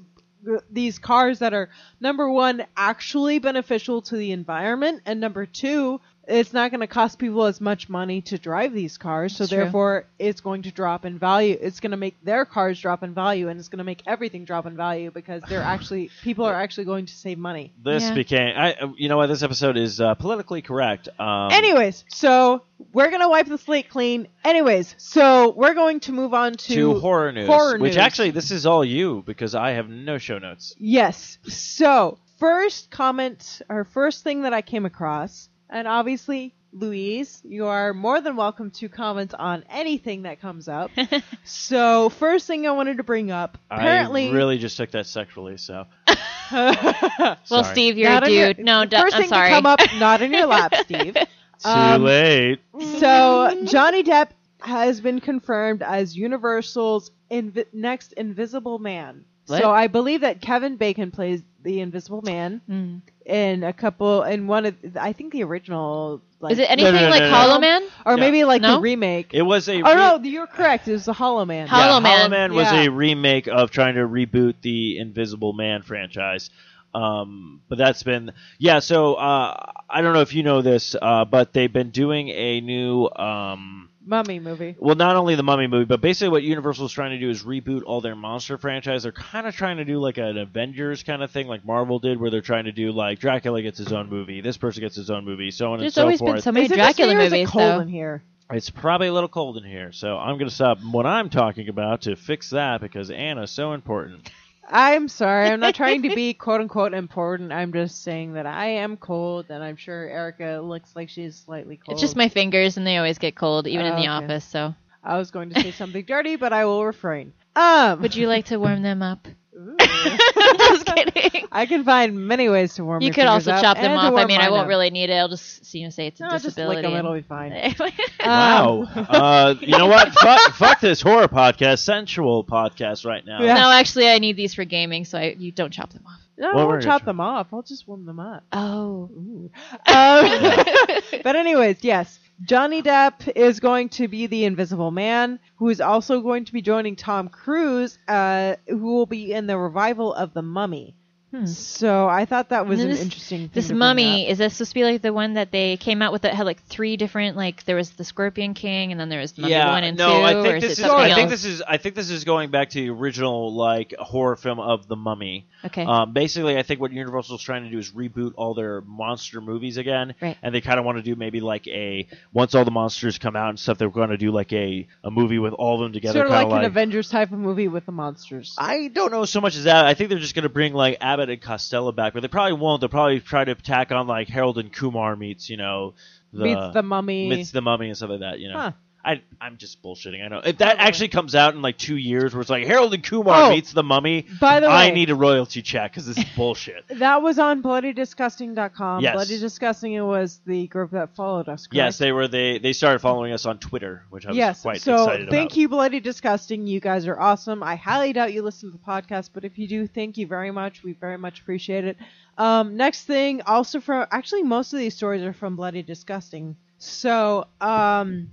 these cars that are number one actually beneficial to the environment, and number two, it's not going to cost people as much money to drive these cars, so It's true. therefore, it's going to drop in value. It's going to make their cars drop in value, and it's going to make everything drop in value because they're <laughs> actually people are actually going to save money. this Yeah. became. I, uh, you know what? This episode is uh, politically correct. Um, Anyways, so we're gonna wipe the slate clean. Anyways, so we're going to move on to, to horror news, horror which news. actually this is all you because I have no show notes. yes. So first comment, or first thing that I came across, and obviously. Louise, you are more than welcome to comment on anything that comes up. <laughs> so, first thing I wanted to bring up, apparently, I really just took that sexually. So <laughs> well, Steve, you're Not a on your- dude. no, d- first I'm thing sorry. to come up, not in your lap, <laughs> Steve. too Um, late. So Johnny Depp has been confirmed as Universal's invi- next Invisible Man. What? So I believe that Kevin Bacon plays the Invisible Man Mm. in a couple and one of I think the original like Is it anything no, no, like no, no. Hollow Man? or No. maybe like No? the remake. It was a. oh no, you're correct. It was the Hollow Man. Hollow yeah, Man. Hollow Man was Yeah. a remake of trying to reboot the Invisible Man franchise. Um, but that's been yeah. So uh, I don't know if you know this, uh, but they've been doing a new. Um, Mummy movie. well, not only the Mummy movie, but basically what Universal is trying to do is reboot all their monster franchise. They're kind of trying to do like an Avengers kind of thing, like Marvel did, where they're trying to do like Dracula gets his own movie, this person gets his own movie, so on There's and so always forth. been so many Is it Dracula just me or is it movies, cold though. in here? It's probably a little cold in here, so I'm going to stop what I'm talking about to fix that because Anna's so important. I'm sorry. I'm not trying to be <laughs> quote unquote important. I'm just saying that I am cold, and I'm sure Erica looks like she's slightly cold. It's just my fingers, and they always get cold, even in Oh, the okay. office. So, I was going to say <laughs> something dirty, but I will refrain. Um, would you like to warm them up? <laughs> Ooh. <laughs> Just <laughs> kidding. I can find many ways to warm. Up. You your could also up chop them off. I mean, I won't up. really need it. I'll just, you know, say it's a No, just lick disability. them. and- It'll be fine. <laughs> Wow. Um, uh, you know what? fuck, fuck this horror podcast, sensual podcast right now. Yeah. No, actually, I need these for gaming, so I, you don't chop them off. no, I Well, we're won't chop them off. I'll just warm them up. Oh. Ooh. Um, but anyways, yes, Johnny Depp is going to be the Invisible Man, who is also going to be joining Tom Cruise, uh, who will be in the revival of The Mummy. Hmm. So I thought that was an this- interesting. Thing This to bring mummy up. is this supposed to be like the one that they came out with that had like three different like there was the Scorpion King and then there was the Mummy yeah, one and no, two I think is this it is. something I think this is. I think this is going back to the original like horror film of the Mummy. okay. Um, basically, I think what Universal's trying to do is reboot all their monster movies again, Right. and they kind of want to do maybe like a once all the monsters come out and stuff, they're going to do like a a movie with all of them together, sort of kind like an Avengers type of movie with the monsters. I don't know so much as that. I think they're just going to bring like Abbott and Costello back, but they probably won't. They'll probably try to tack on like Harold and Kumar meets, you know, the Meets the mummy. meets the mummy and stuff like that. You know, Huh. I I'm just bullshitting. I know if that actually comes out in like two years, where it's like Harold and Kumar Oh, meets the Mummy. By the way, I need a royalty check because this is <laughs> bullshit. that was on bloodydisgusting.com. Yes. Bloody Disgusting it was the group that followed us. Correct? yes, they were they they started following us on Twitter, which I was yes. quite so excited thank about. you, Bloody Disgusting. You guys are awesome. I highly doubt you listen to the podcast, but if you do, thank you very much. We very much appreciate it. Um, next thing, also from actually most of these stories are from Bloody Disgusting. So, um,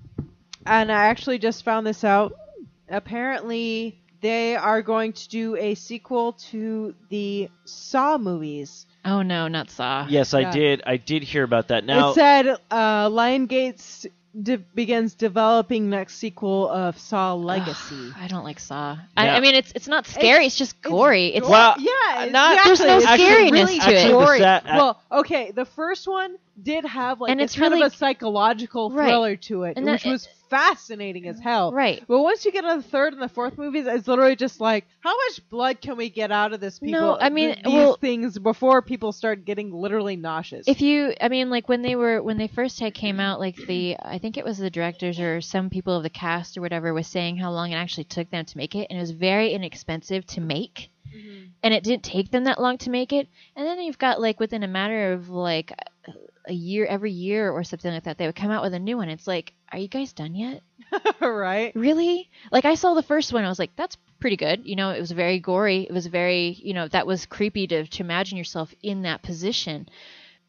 and I actually just found this out. Apparently, they are going to do a sequel to the Saw movies. Oh no, not Saw. Yes, I Yeah. did. I did hear about that. Now, it said uh, Lionsgate de- begins developing next sequel of Saw Legacy. I don't like Saw. Yeah. I, I mean, it's it's not scary. It's, just gory. It's, Well, yeah, it's not- there's no exactly. scariness really to it. Actually, the gory. sa- well, okay, the first one did have like And it's it's kind really- of a psychological Right. thriller to it, And which that- was fascinating as hell. right. But once you get to the third and the fourth movies, it's literally just like, how much blood can we get out of this people? No, I mean, th- these well- things before people start getting literally nauseous. If you, I mean, like when they were when they first had came out, like the I think it was the directors or some people of the cast or whatever was saying how long it actually took them to make it, and it was very inexpensive to make, mm-hmm. and it didn't take them that long to make it. And then you've got like within a matter of like a year, every year or something like that, they would come out with a new one. It's like, are you guys done yet? <laughs> right? really like i saw the first one i was like that's pretty good you know it was very gory it was very you know that was creepy to, to imagine yourself in that position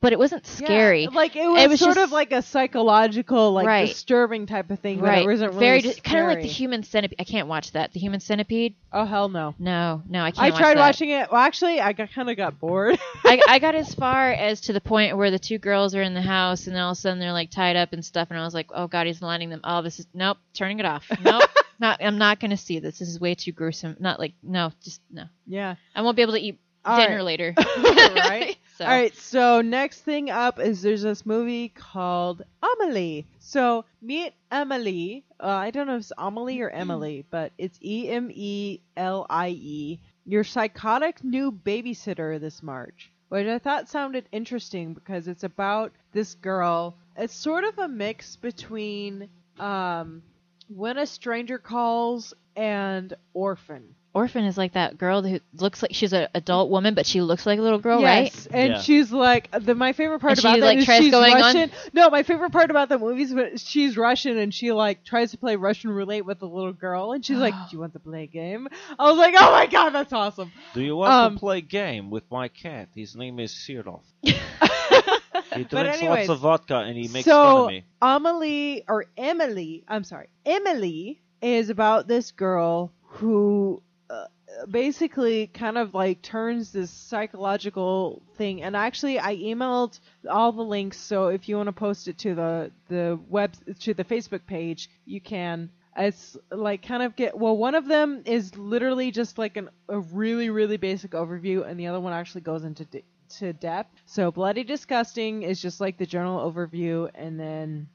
but it wasn't scary Yeah, Like it was, was sort just- of like a psychological, like Right. disturbing type of thing, but right it wasn't very really kind of like the human centipede i can't watch that the human centipede Oh hell no! no no i can't I tried watching it. Well, actually, I got kind of got bored. <laughs> I, I got as far as to the point where the two girls are in the house and then all of a sudden they're like tied up and stuff and I was like, oh god, he's lining them. Oh, this is nope, turning it off. Nope, <laughs> not. I'm not gonna see this. This is way too gruesome. Not like no, just no. yeah. I won't be able to eat All dinner right. later. <laughs> right. <laughs> So All right. So next thing up is there's this movie called Amelie. So meet Emily. Uh, I don't know if it's Amelie or Emily, but it's E M E L I E. Your psychotic new babysitter this March, which I thought sounded interesting because it's about this girl. It's sort of a mix between um, When a Stranger Calls and Orphan. Orphan is like that girl who looks like she's an adult woman, but she looks like a little girl, yes, right? and Yeah. she's like the my favorite part And she, about that like, is she's going on- Russian. No, my favorite part about the movies, is she's Russian and she like tries to play Russian roulette with the little girl, and she's like, <gasps> "Do you want to play a game?" I was like, "Oh my god, that's awesome!" do you want Um, to play game with my cat? His name is Sirov. <laughs> He drinks anyways, lots of vodka and he makes so fun of me. Amelie or Emily, I'm sorry, Emily is about this girl who uh, basically kind of like turns this psychological thing. And actually, I emailed all the links, so if you want to post it to the the web to the Facebook page, you can. It's like kind of get well. One of them is literally just like an, a really really basic overview, and the other one actually goes into to depth. So bloody disgusting is just like the general overview, and then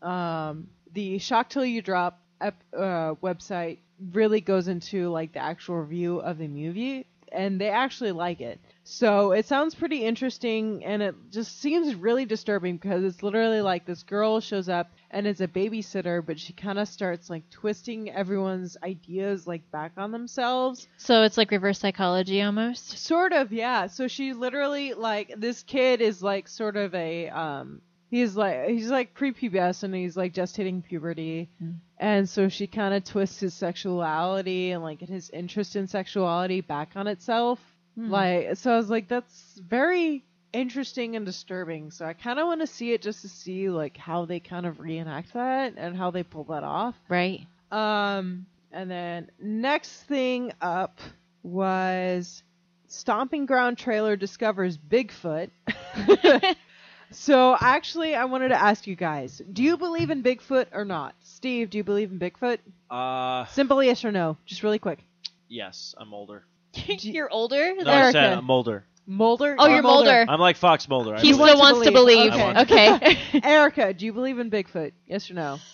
um, the shock till you drop ep- uh, website really goes into like the actual review of the movie, and they actually like it. So it sounds pretty interesting, and it just seems really disturbing because it's literally like this girl shows up and is a babysitter, but she kind of starts like twisting everyone's ideas like back on themselves. So it's like reverse psychology almost. Sort of, yeah. So she literally like this kid is like sort of a um he's like he's like prepubescent he's like just hitting puberty. And so she kind of twists his sexuality and like his interest in sexuality back on itself. Like so I was like that's very interesting and disturbing. So I kind of want to see it just to see like how they kind of reenact that and how they pull that off. Right. Um, and then next thing up was Stomping Ground trailer discovers Bigfoot. <laughs> <laughs> so actually, I wanted to ask you guys: Do you believe in Bigfoot or not? Steve, do you believe in Bigfoot? Uh, Simple yes or no, just really quick. yes, I'm older. <laughs> you're older. No, I said Erica. I'm older. Mulder. Oh, or you're Mulder. I'm like Fox Mulder. I He believe- still wants to believe. believe. Okay. Okay. <laughs> Erica, do you believe in Bigfoot? Yes or no? <sighs>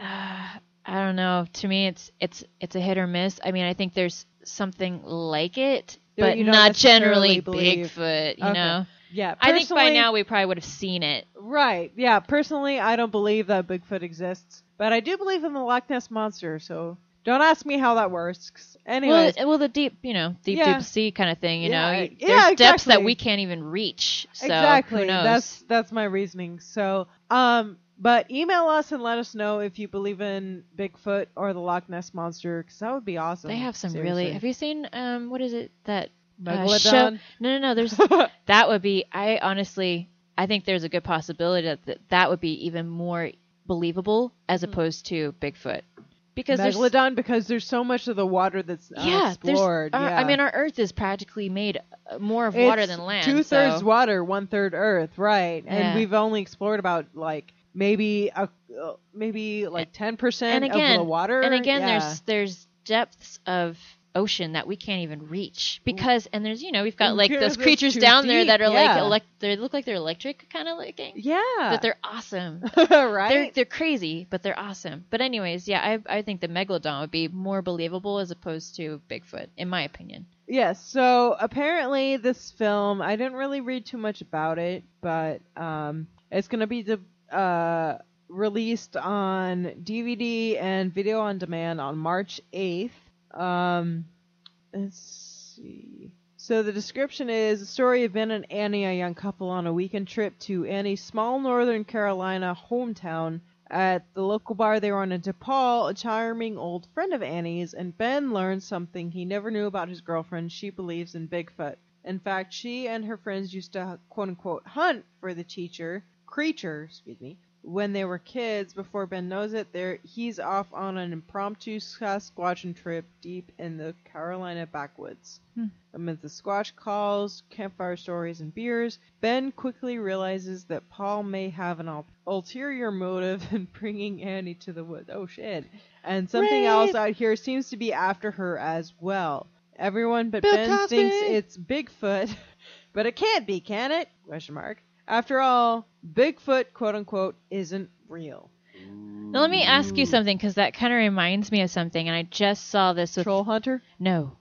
Uh, I don't know. To me, it's it's it's a hit or miss. I mean, I think there's something like it, That but you don't not necessarily generally believe. Bigfoot. You Okay. know, yeah. I think by now we probably would have seen it. Right. Yeah. Personally, I don't believe that Bigfoot exists, but I do believe in the Loch Ness monster. So don't ask me how that works. Anyway, Well, well, the deep, you know, deep, Yeah. deep sea kind of thing. You Yeah, know, You- yeah, there's depths that we can't even reach. So exactly. Who knows? That's that's my reasoning. So, um, but email us and let us know if you believe in Bigfoot or the Loch Ness monster, because that would be awesome. they have some Seriously. really. Have you seen um what is it that uh, Megalodon? show? No, no, no. There's <laughs> that would be. I honestly, I think there's a good possibility that that, that would be even more believable as opposed to Bigfoot, because there's Megalodon because there's so much of the water that's yeah, unexplored. our- yeah. I mean, our Earth is practically made uh, more of water than land. Two thirds so- water, one third Earth, right? And Yeah. we've only explored about like maybe a uh, maybe like ten percent and of the water. and again, Yeah. there's there's depths of ocean that we can't even reach. Because and there's you know we've got like those creatures down there that are yeah. like elect they look like they're electric kind of looking. Yeah, but they're awesome. <laughs> Right. they're they're crazy but they're awesome. But anyways yeah I I think the megalodon would be more believable as opposed to Bigfoot in my opinion. Yes, so apparently this film, I didn't really read too much about it, but um, it's going to be de- uh, released on DVD and video on demand on March 8th. Um, let's see. So the description is the story of Ben and Annie, a young couple on a weekend trip to Annie's small northern Carolina hometown. At the local bar, they run into Paul, a charming old friend of Annie's, and Ben learns something he never knew about his girlfriend. She believes in Bigfoot. In fact, she and her friends used to quote unquote hunt for the teacher creature, excuse me, when they were kids. Before Ben knows it, there he's off on an impromptu Sasquatching trip deep in the Carolina backwoods. Hmm. Amid the Squatch calls, campfire stories, and beers, Ben quickly realizes that Paul may have an ul- ulterior motive in <laughs> bringing Annie to the woods. Oh shit! And something Rape! else out here seems to be after her as well. Everyone but Bill Ben Cosby! thinks it's Bigfoot, <laughs> but it can't be, can it? Question mark. After all, Bigfoot, quote unquote, isn't real. now let me ask you something because that kind of reminds me of something and I just saw this with Troll Hunter. no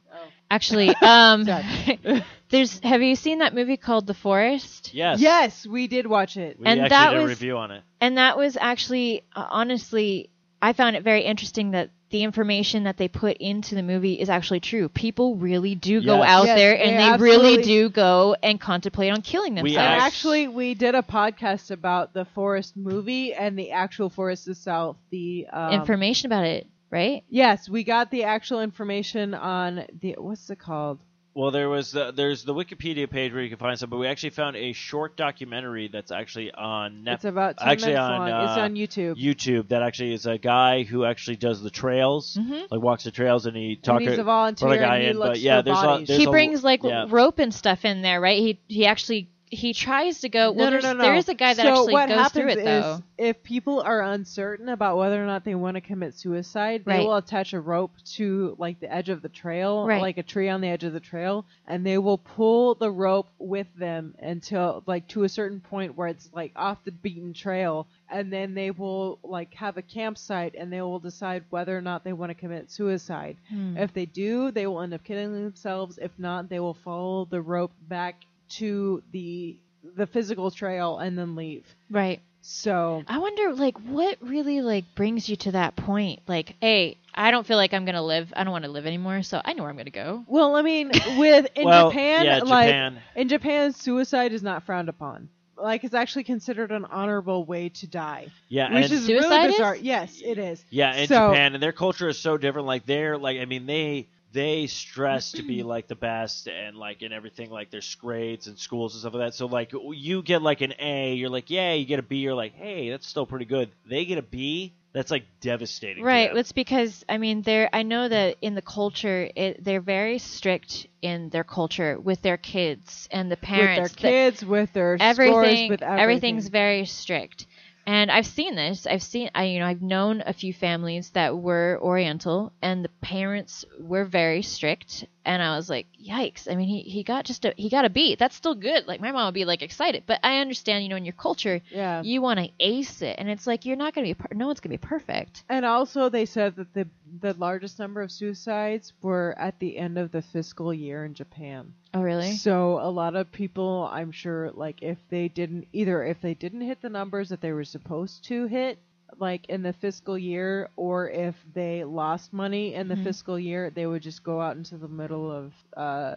actually <laughs> um <laughs> there's have you seen that movie called The Forest Yes. Yes, we did watch it. We And actually that did a was- review on it. and that was actually uh, honestly i found it very interesting that the information that they put into the movie is actually true people really do go out Yes, there and they really do go and contemplate on killing themselves And Yes. actually, we did a podcast about the forest movie and the actual forest itself. The um, information about it right Yes, we got the actual information on the what's it called? Well, there was the, there's the Wikipedia page where you can find some, but we actually found a short documentary that's actually on Netflix. It's about ten actually minutes on, long. it's uh, on YouTube. YouTube that actually is a guy who actually does the trails, Mhm. like walks the trails, and he talks. he's a volunteer guy and he in, looks but yeah, there's a- bodies. there's he a- brings like yeah. rope and stuff in there right he he actually he tries to go well no, no, no, no. there is a guy that so actually what goes happens through it is, though if people are uncertain about whether or not they want to commit suicide, they Right. will attach a rope to like the edge of the trail, Right. like a tree on the edge of the trail, and they will pull the rope with them until like to a certain point where it's like off the beaten trail, and then they will like have a campsite and they will decide whether or not they want to commit suicide. Hmm. If they do, they will end up killing themselves. If not, they will follow the rope back to the the physical trail and then leave. right So I wonder, like, what really like brings you to that point? Like, hey, I don't feel like I'm gonna live. I don't want to live anymore, so I know where I'm gonna go. Well, I mean, with in <laughs> well, Japan, yeah, like Japan. in Japan, suicide is not frowned upon. Like it's actually considered an honorable way to die, Yeah, which and, is Suicide really is? bizarre. Yes, it is. yeah, in so- Japan, and their culture is so different. Like they're like, I mean, they they stress to be <clears throat> like the best and like in everything, like their grades and schools and stuff like that. So like you get like an A, you're like, yeah, you get a B, you're like, hey, that's still pretty good. They get a B, that's like devastating. Right. them. It's because I mean, they're. I know that in the culture, it, they're very strict in their culture with their kids and the parents. with their kids, with their everything, scores, with everything. everything's very strict. And I've seen this. I've seen, I, you know, I've known a few families that were Oriental, and the parents were very strict, and I was like, "Yikes!" I mean, he, he got just a he got a B. That's still good. Like my mom would be like excited, but I understand, you know, in your culture, Yeah. you want to ace it, and it's like you're not gonna be per- no one's gonna be perfect. And also, they said that the the largest number of suicides were at the end of the fiscal year in Japan. Oh really? So a lot of people, I'm sure, like if they didn't either if they didn't hit the numbers that they were supposed to hit, like in the fiscal year, or if they lost money in the Mhm. fiscal year, they would just go out into the middle of uh,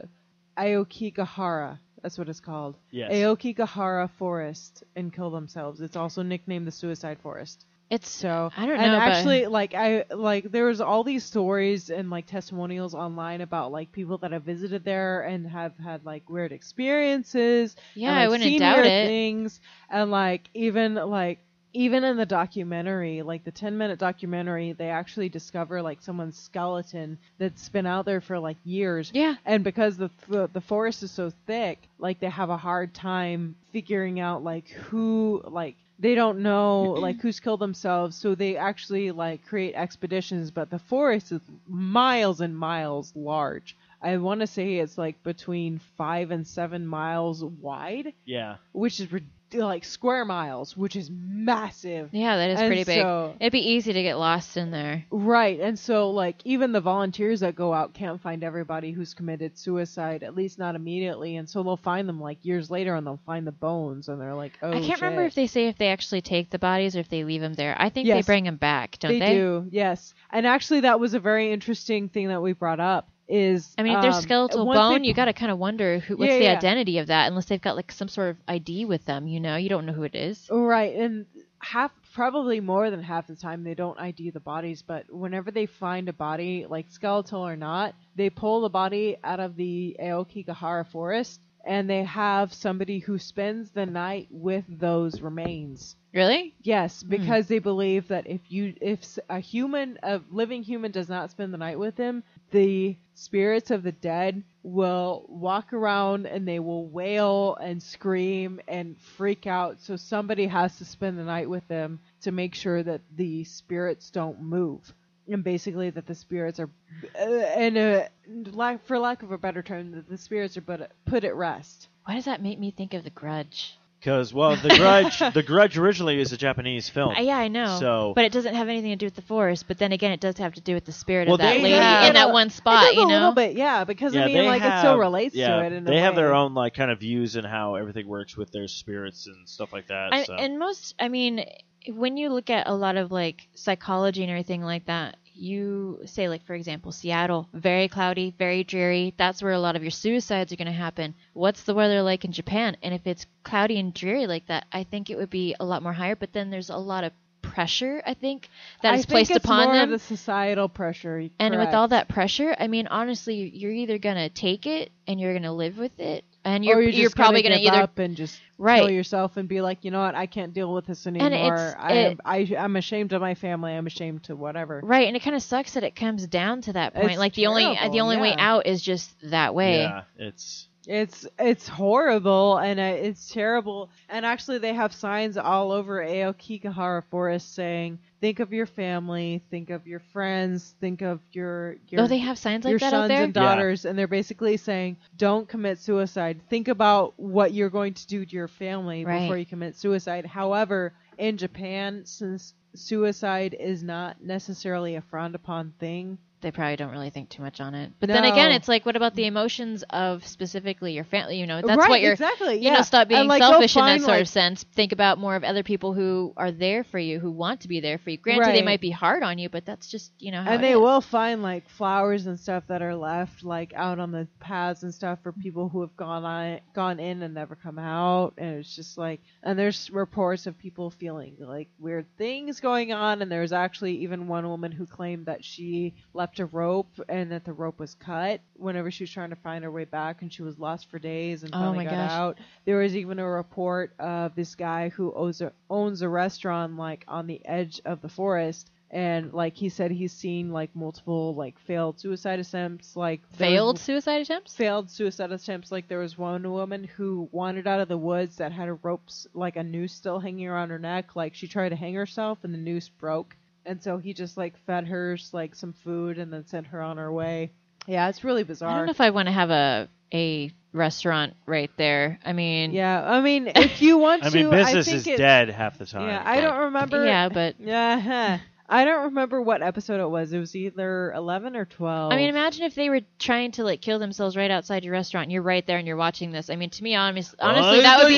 Aokigahara. That's what it's called. Yes. Aokigahara Forest and kill themselves. It's also nicknamed the Suicide Forest. It's So I don't and know, but- actually, like I like there was all these stories and like testimonials online about like people that have visited there and have had like weird experiences. yeah, and, I wouldn't doubt it. Things and like even like even in the documentary, like the 10 minute documentary, they actually discover like someone's skeleton that's been out there for like years. Yeah. And because the, the the forest is so thick, like they have a hard time figuring out like who like they don't know <clears throat> like who's killed themselves, so they actually like create expeditions, but the forest is miles and miles large. I want to say it's like between 5 and 7 miles wide, Yeah. which is like square miles, which is massive. Yeah, that is And pretty big. so- It'd be easy to get lost in there. Right, and so like even the volunteers that go out can't find everybody who's committed suicide, at least not immediately, and so they'll find them like years later, and they'll find the bones, and they're like, oh, I can't remember if they say if they actually take the bodies or if they leave them there. I think Yes. they bring them back, don't they, they? do, yes. And actually, that was a very interesting thing that we brought up. Is I mean, if there's um, skeletal once they bone, you got to kind of wonder who, what's Yeah, the yeah. identity of that, unless they've got like some sort of ID with them. You know, you don't know who it is. Right, and half, probably more than half the time, they don't ID the bodies. But whenever they find a body, like skeletal or not, they pull the body out of the Aokigahara forest, and they have somebody who spends the night with those remains. Really? Yes, because they believe that if you if a human a living human does not spend the night with him, the spirits of the dead will walk around and they will wail and scream and freak out. So somebody has to spend the night with them to make sure that the spirits don't move. And basically that the spirits are and uh, for lack of a better term that the spirits are put put at rest. Why does that make me think of The Grudge? Because well, the Grudge, <laughs> the Grudge originally is a Japanese film. Uh, yeah, I know. So- but it doesn't have anything to do with the forest. But then again, it does have to do with the spirit Well, of that lady have- in that one spot. it does You a little bit, yeah, because yeah, I mean, like have, it still relates yeah, to it. In a they have their own like kind of views and how everything works with their spirits and stuff like that. I, so. and most, I mean, when you look at a lot of like psychology and everything like that, you say like for example, Seattle, very cloudy, very dreary. That's where a lot of your suicides are going to happen. What's the weather like in Japan? And if it's cloudy and dreary like that, I think it would be a lot more higher. But then there's a lot of pressure. I think that I is think placed upon them. of the societal pressure. And with all that pressure, I mean, honestly, you're either gonna take it and you're gonna live with it, and you're or you're, you're, just probably gonna, gonna, either up and just kill yourself and be like, you know what, I can't deal with this it's- anymore. I, it- am, I I'm ashamed of my family. I'm ashamed to whatever. Right, and it kind of sucks that it comes down to that point. It's like the only terrible, the only way out is just that way. yeah, it's It's it's horrible and uh, it's terrible. And actually, they have signs all over Aokigahara Forest saying, "Think of your family. Think of your friends. Think of your your." Oh, they have signs like your that out sons there. and daughters, and they're basically saying, "Don't commit suicide. Think about what you're going to do to your family Right. before you commit suicide." However, in Japan, since suicide is not necessarily a frowned upon thing, They probably don't really think too much on it. But then again, it's like, what about the emotions of specifically your family? You know, that's right? what you're. exactly. You yeah. know, stop being like, selfish in that sort like, of sense. Think about more of other people who are there for you, who want to be there for you. Granted, they might be hard on you, but that's just you know how and they is. will find like flowers and stuff that are left like out on the paths and stuff for people who have gone on gone in and never come out and it's just like and there's reports of people feeling like weird things going on and there's actually even one woman who claimed that she left a rope and that the rope was cut whenever she was trying to find her way back and she was lost for days and Oh finally my got gosh. out there was even a report of this guy who owns a, owns a restaurant like on the edge of the forest and like he said he's seen like multiple like failed suicide attempts like there was- failed suicide attempts. failed suicide attempts like there was one woman who wandered out of the woods that had a ropes like a noose still hanging around her neck like she tried to hang herself and the noose broke and so he just like fed her like some food and then sent her on her way Yeah, it's really bizarre. I don't know if I want to have a a restaurant right there. I mean, Yeah, I mean, if you want <laughs> to. I to, mean, business think is it's, dead half the time. Yeah, I don't remember. yeah, but <laughs> Yeah, huh. I don't remember what episode it was. It was either eleven or twelve. I mean, imagine if they were trying to like kill themselves right outside your restaurant, and you're right there and you're watching this. I mean, to me, honest, honestly, that would be.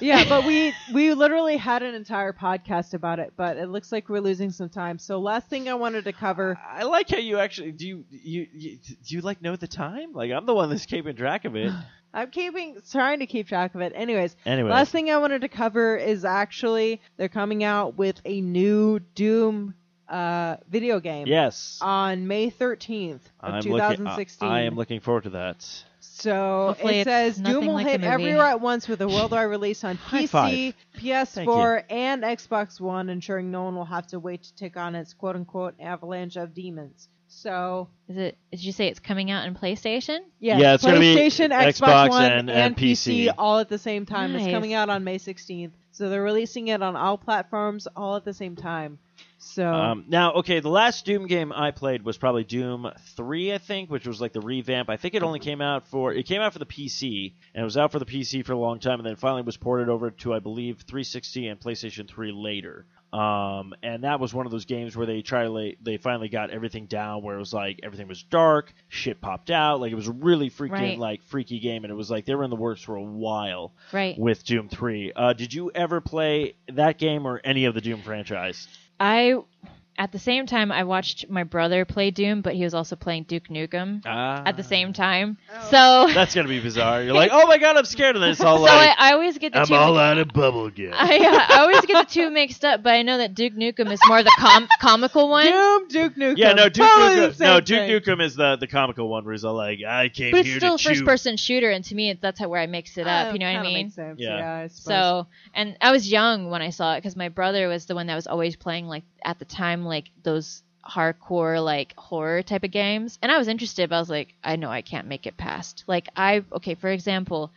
yeah, but we <laughs> we literally had an entire podcast about it, but it looks like we're losing some time. So last thing I wanted to cover. I like how you actually do. You, you, you do you like know the time? Like I'm the one that's keeping track of it. <sighs> <laughs> I'm keeping trying to keep track of it. Anyways, Anyway, last thing I wanted to cover is actually they're coming out with a new Doom uh, video game yes, on May 13th of I'm looking. 2016. I, I am looking forward to that. So Hopefully it says Doom will like hit everywhere at once with a worldwide <laughs> release on PC. PS4, and Xbox One, ensuring no one will have to wait to take on its quote unquote avalanche of demons. So Is it? Did you say it's coming out in PlayStation? yes, Yeah, it's gonna be PlayStation, Xbox, Xbox One, and- and PC, PC. all at the same time. It's coming out on May 16th. So they're releasing it on all platforms all at the same time. So Um, now, okay, the last Doom game I played was probably Doom Three, I think, which was like the revamp. I think it only came out for it came out for the PC, and it was out for the PC for a long time, and then finally was ported over to I believe 360 and PlayStation 3 later. Um, and that was one of those games where they try to lay, they finally got everything down, where it was like everything was dark, shit popped out, like it was a really freaking Right. like freaky game, and it was like they were in the works for a while Right. with Doom 3. Uh, did you ever play that game or any of the Doom franchise? I, at the same time, I watched my brother play Doom, but he was also playing Duke Nukem Ah. at the same time. So, <laughs> That's gonna be bizarre. You're like, oh my god, I'm scared, of this. <laughs> all so like, I, I always get the I'm two. all out of bubble gum. <laughs> I, uh, I always get the two mixed up, but I know that Duke Nukem is more the com- comical one. Doom, Duke Nukem. yeah, no, Duke totally Nukem. No, Duke thing. Nukem is the the comical one where he's all like, I came But it's here still a first chew. person shooter, and to me, that's how where I mix it up. Uh, you know what I mean? Makes sense. Yeah. Yeah. I. So, and I was young when I saw it because my brother was the one that was always playing like at the time like those hardcore like horror type of games, and I was interested, but I was like, I know I can't make it past. Like I okay, for example,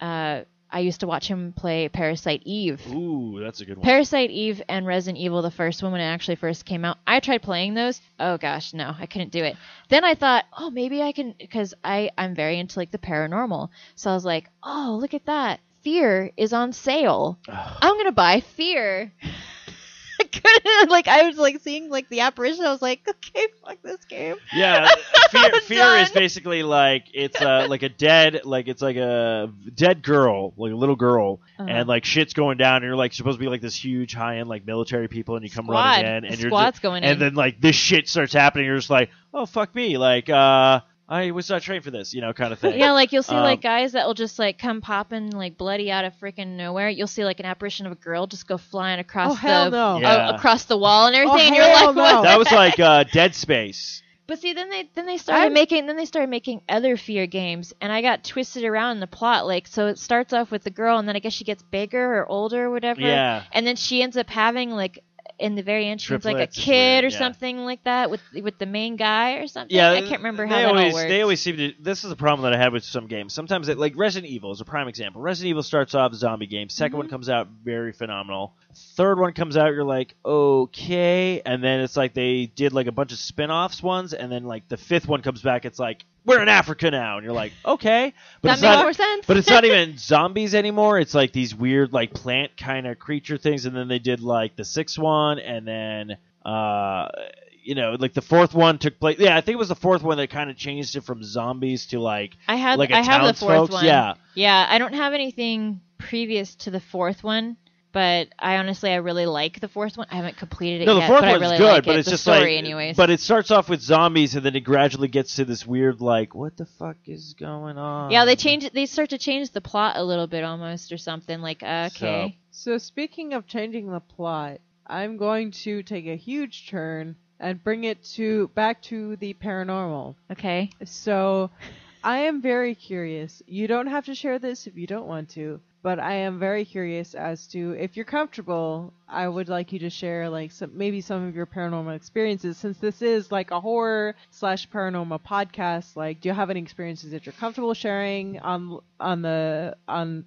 uh, I used to watch him play Parasite Eve. Ooh, that's a good one. Parasite Eve and Resident Evil, the first one when it actually first came out. I tried playing those. Oh gosh, no, I couldn't do it. Then I thought, oh, maybe I can, because I I'm very into like the paranormal. So I was like, oh, look at that. Fear is on sale. I'm gonna buy Fear. <laughs> Couldn't <laughs> like I was like seeing like the apparition. I was like, <laughs> okay, fuck this game. yeah, <laughs> fear, fear is basically like it's uh, like a dead, like it's like a dead girl, like a little girl, Uh-huh. and like shit's going down, and you're like supposed to be like this huge high end like military people, and you come Squad. running in, The and you're squad's just, going and in. then like this shit starts happening, you're just like, oh fuck me, like uh, I was not trained for this, you know, kind of thing. Yeah, like you'll see Um, like guys that will just like come popping like bloody out of freaking nowhere. You'll see like an apparition of a girl just go flying across Oh, hell the no. Yeah. uh, across the wall and everything. Oh, and you're hell like, no. what? that was like uh, <laughs> Dead Space. But see, then they then they started I'm- making then they started making other fear games, and I got twisted around in the plot. Like, so it starts off with the girl, and then I guess she gets bigger or older or whatever. Yeah. And then she ends up having like in the very end, she like a kid weird, or yeah. something like that with with the main guy or something. Yeah, I can't remember how they that always, all works. They always seem to. This is a problem that I have with some games. Sometimes, it, like Resident Evil is a prime example. Resident Evil starts off a zombie game. 2nd Mm-hmm. one comes out very phenomenal. Third one comes out, you're like, okay, and then it's like they did like a bunch of spin-offs ones, and then like the fifth one comes back, it's like we're in Africa now, and you're like, okay, but that it's makes not. more sense. But it's not <laughs> even zombies anymore. It's like these weird, like plant kind of creature things. And then they did like the sixth one, and then uh, you know, like the fourth one took place. Yeah, I think it was the fourth one that kind of changed it from zombies to like I had like a I have the fourth townsfolk. one. Yeah, Yeah, I don't have anything previous to the fourth one, but I honestly I really like the fourth one. I haven't completed it no, the yet, fourth but I one's really good, like but it. it's the just story, like, anyways. but it starts off with zombies, and then it gradually gets to this weird, like, what the fuck is going on? yeah, they change. They start to change the plot a little bit almost, or something like uh, okay. So speaking of changing the plot, I'm going to take a huge turn and bring it to back to the paranormal. Okay. So I am very curious. You don't have to share this if you don't want to, but I am very curious as to if you're comfortable. I would like you to share like some maybe some of your paranormal experiences since this is like a horror slash paranormal podcast. Like, do you have any experiences that you're comfortable sharing on on the on?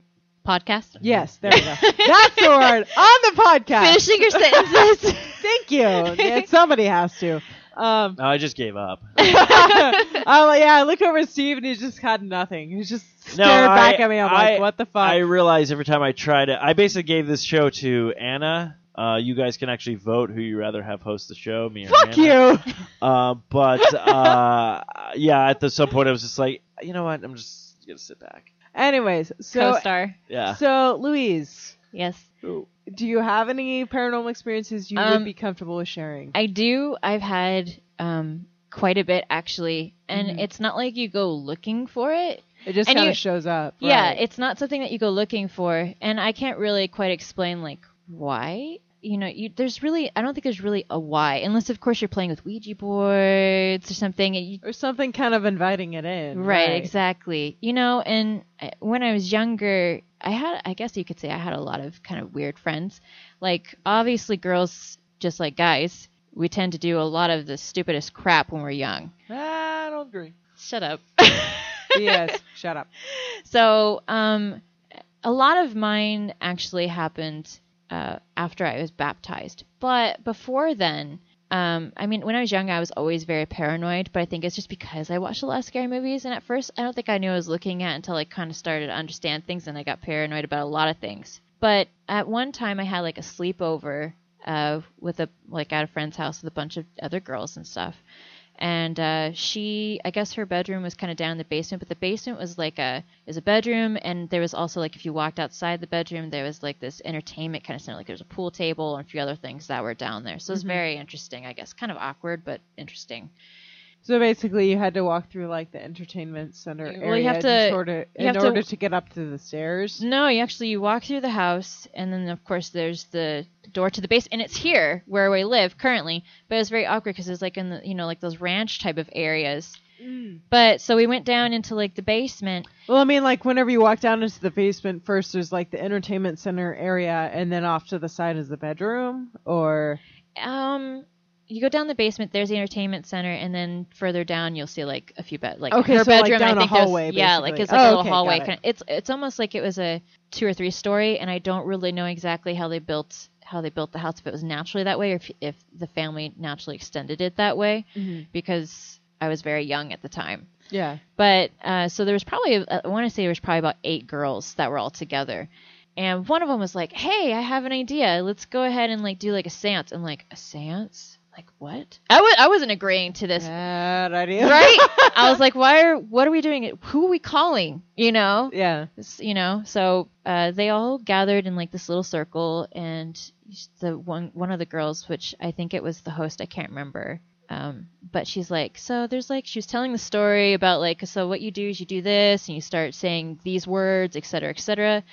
Podcast. Yes, there we go. That's the word on the podcast. Finishing your sentences. <laughs> Thank you. Yeah, somebody has to. Um, No, I just gave up. <laughs> I like, yeah, I look over at Steve and he just had nothing. He just No, stared back I- at me. I'm I- like, what the fuck? I realize every time I try to, I basically gave this show to Anna. Uh, you guys can actually vote who you rather have host the show, me or Fuck Anna. you. <laughs> Uh, but uh, yeah, at the some point I was just like, you know what? I'm just gonna sit back. Anyways, so Co-star. Yeah. so Louise, Yes. do you have any paranormal experiences you Um, would be comfortable with sharing? I do. I've had um, quite a bit actually, and Mhm. it's not like you go looking for it. It just kind of shows up. Yeah, it's not something that you go looking for, and I can't really quite explain like why. You know, you, there's really I don't think there's really a why, unless of course you're playing with Ouija boards or something. And you, or something kind of inviting it in. right, exactly. You know, and uh, when I was younger, I had I guess you could say I had a lot of kind of weird friends. Like obviously, girls just like guys, we tend to do a lot of the stupidest crap when we're young. Ah, I don't agree. Shut up. <laughs> yes, shut up. <laughs> So, um, a lot of mine actually happened uh, after I was baptized. But before then, um, I mean, when I was young, I was always very paranoid. But I think it's just because I watched a lot of scary movies. And at first, I don't think I knew I was looking at until I kind of started to understand things, and I got paranoid about a lot of things. But at one time, I had like a sleepover uh, with a like at a friend's house with a bunch of other girls and stuff and uh, she i guess her bedroom was kind of down in the basement but the basement was like a is a bedroom and there was also like if you walked outside the bedroom there was like this entertainment kind of center like there's a pool table and a few other things that were down there. So it was Mhm. very interesting i guess. Kind of awkward but interesting So basically, you had to walk through like the entertainment center Well, you area have to- in order you in to- order to get up to the stairs. no you actually you walk through the house and then of course there's the door to the base and it's here where we live currently but it was very awkward because it's like in the you know like those ranch type of areas. But so we went down into like the basement. Well, I mean, like whenever you walk down into the basement, first there's like the entertainment center area, and then off to the side is the bedroom, or? Um, you go down the basement. There's the entertainment center, and then further down, you'll see like a few bed, like Okay, her so, like, bedroom. down I a think there's- hallway, Yeah, like it's like Oh, a little okay, hallway. it. Kind of, it's it's almost like it was a two or three story, and I don't really know exactly how they built how they built the house if it was naturally that way or if if the family naturally extended it that way because I was very young at the time. yeah, But uh, so there was probably uh, I want to say there was probably about eight girls that were all together, and one of them was like, "Hey, I have an idea. Let's go ahead and like do like a séance." I'm like, "A séance? Like what?" I w- I wasn't agreeing to this, bad idea, right? <laughs> I was like, "Why are? What are we doing? Who are we calling? You know?" yeah, This- you know so uh, they all gathered in like this little circle and the one one of the girls which i think it was the host i can't remember um, but she's like so there's like she was telling the story about like so what you do is you do this and you start saying these words etc cetera, etc cetera.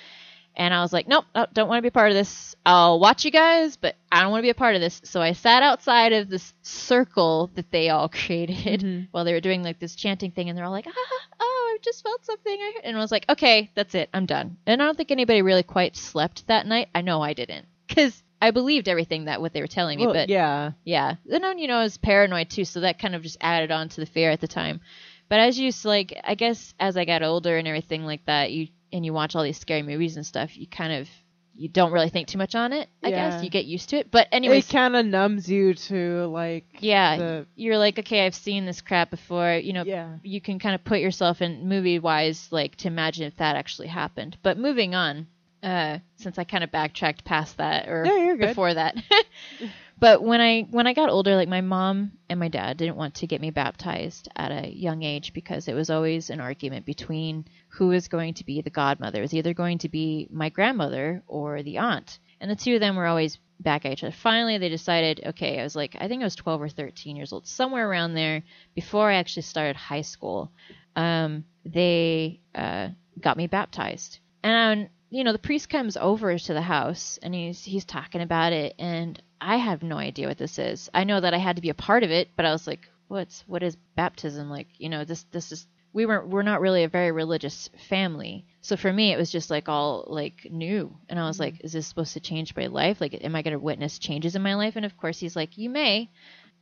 And i was like nope, don't want to be a part of this. I'll watch you guys but i don't want to be a part of this. So i sat outside of this circle that they all <laughs> created Mhm. while they were doing like this chanting thing and they're all like ah, oh i just felt something. I and i was like okay that's it. I'm done. And i don't think anybody really quite slept that night. I know i didn't because i believed everything that what they were telling me well, but yeah, yeah. And then, you know, I was paranoid too, so that kind of just added on to the fear at the time. But as you, s- like, I guess as I got older and everything like that, you, and you watch all these scary movies and stuff, you kind of, you don't really think too much on it, I Yeah. guess. You get used to it. But anyway, it kind of numbs you to like, yeah, the- you're like, okay, I've seen this crap before, you know, yeah, you can kind of put yourself in movie wise like to imagine if that actually happened but moving on uh since i kind of backtracked past that or good. before that <laughs> but when i when i got older like my mom and my dad didn't want to get me baptized at a young age because it was always an argument between who was going to be the godmother. It was either going to be my grandmother or the aunt. And the two of them were always back at each other. Finally they decided okay i was like i think i was 12 or 13 years old somewhere around there before i actually started high school um, they uh, got me baptized. And you know, the priest comes over to the house and he's he's talking about it, and I have no idea what this is. I know that I had to be a part of it, but I was like, what's what is baptism like? You know, this this is we weren't we're not really a very religious family. So for me, it was just like all like new, and I was like, is this supposed to change my life? Like, am I going to witness changes in my life? And of course, he's like, you may.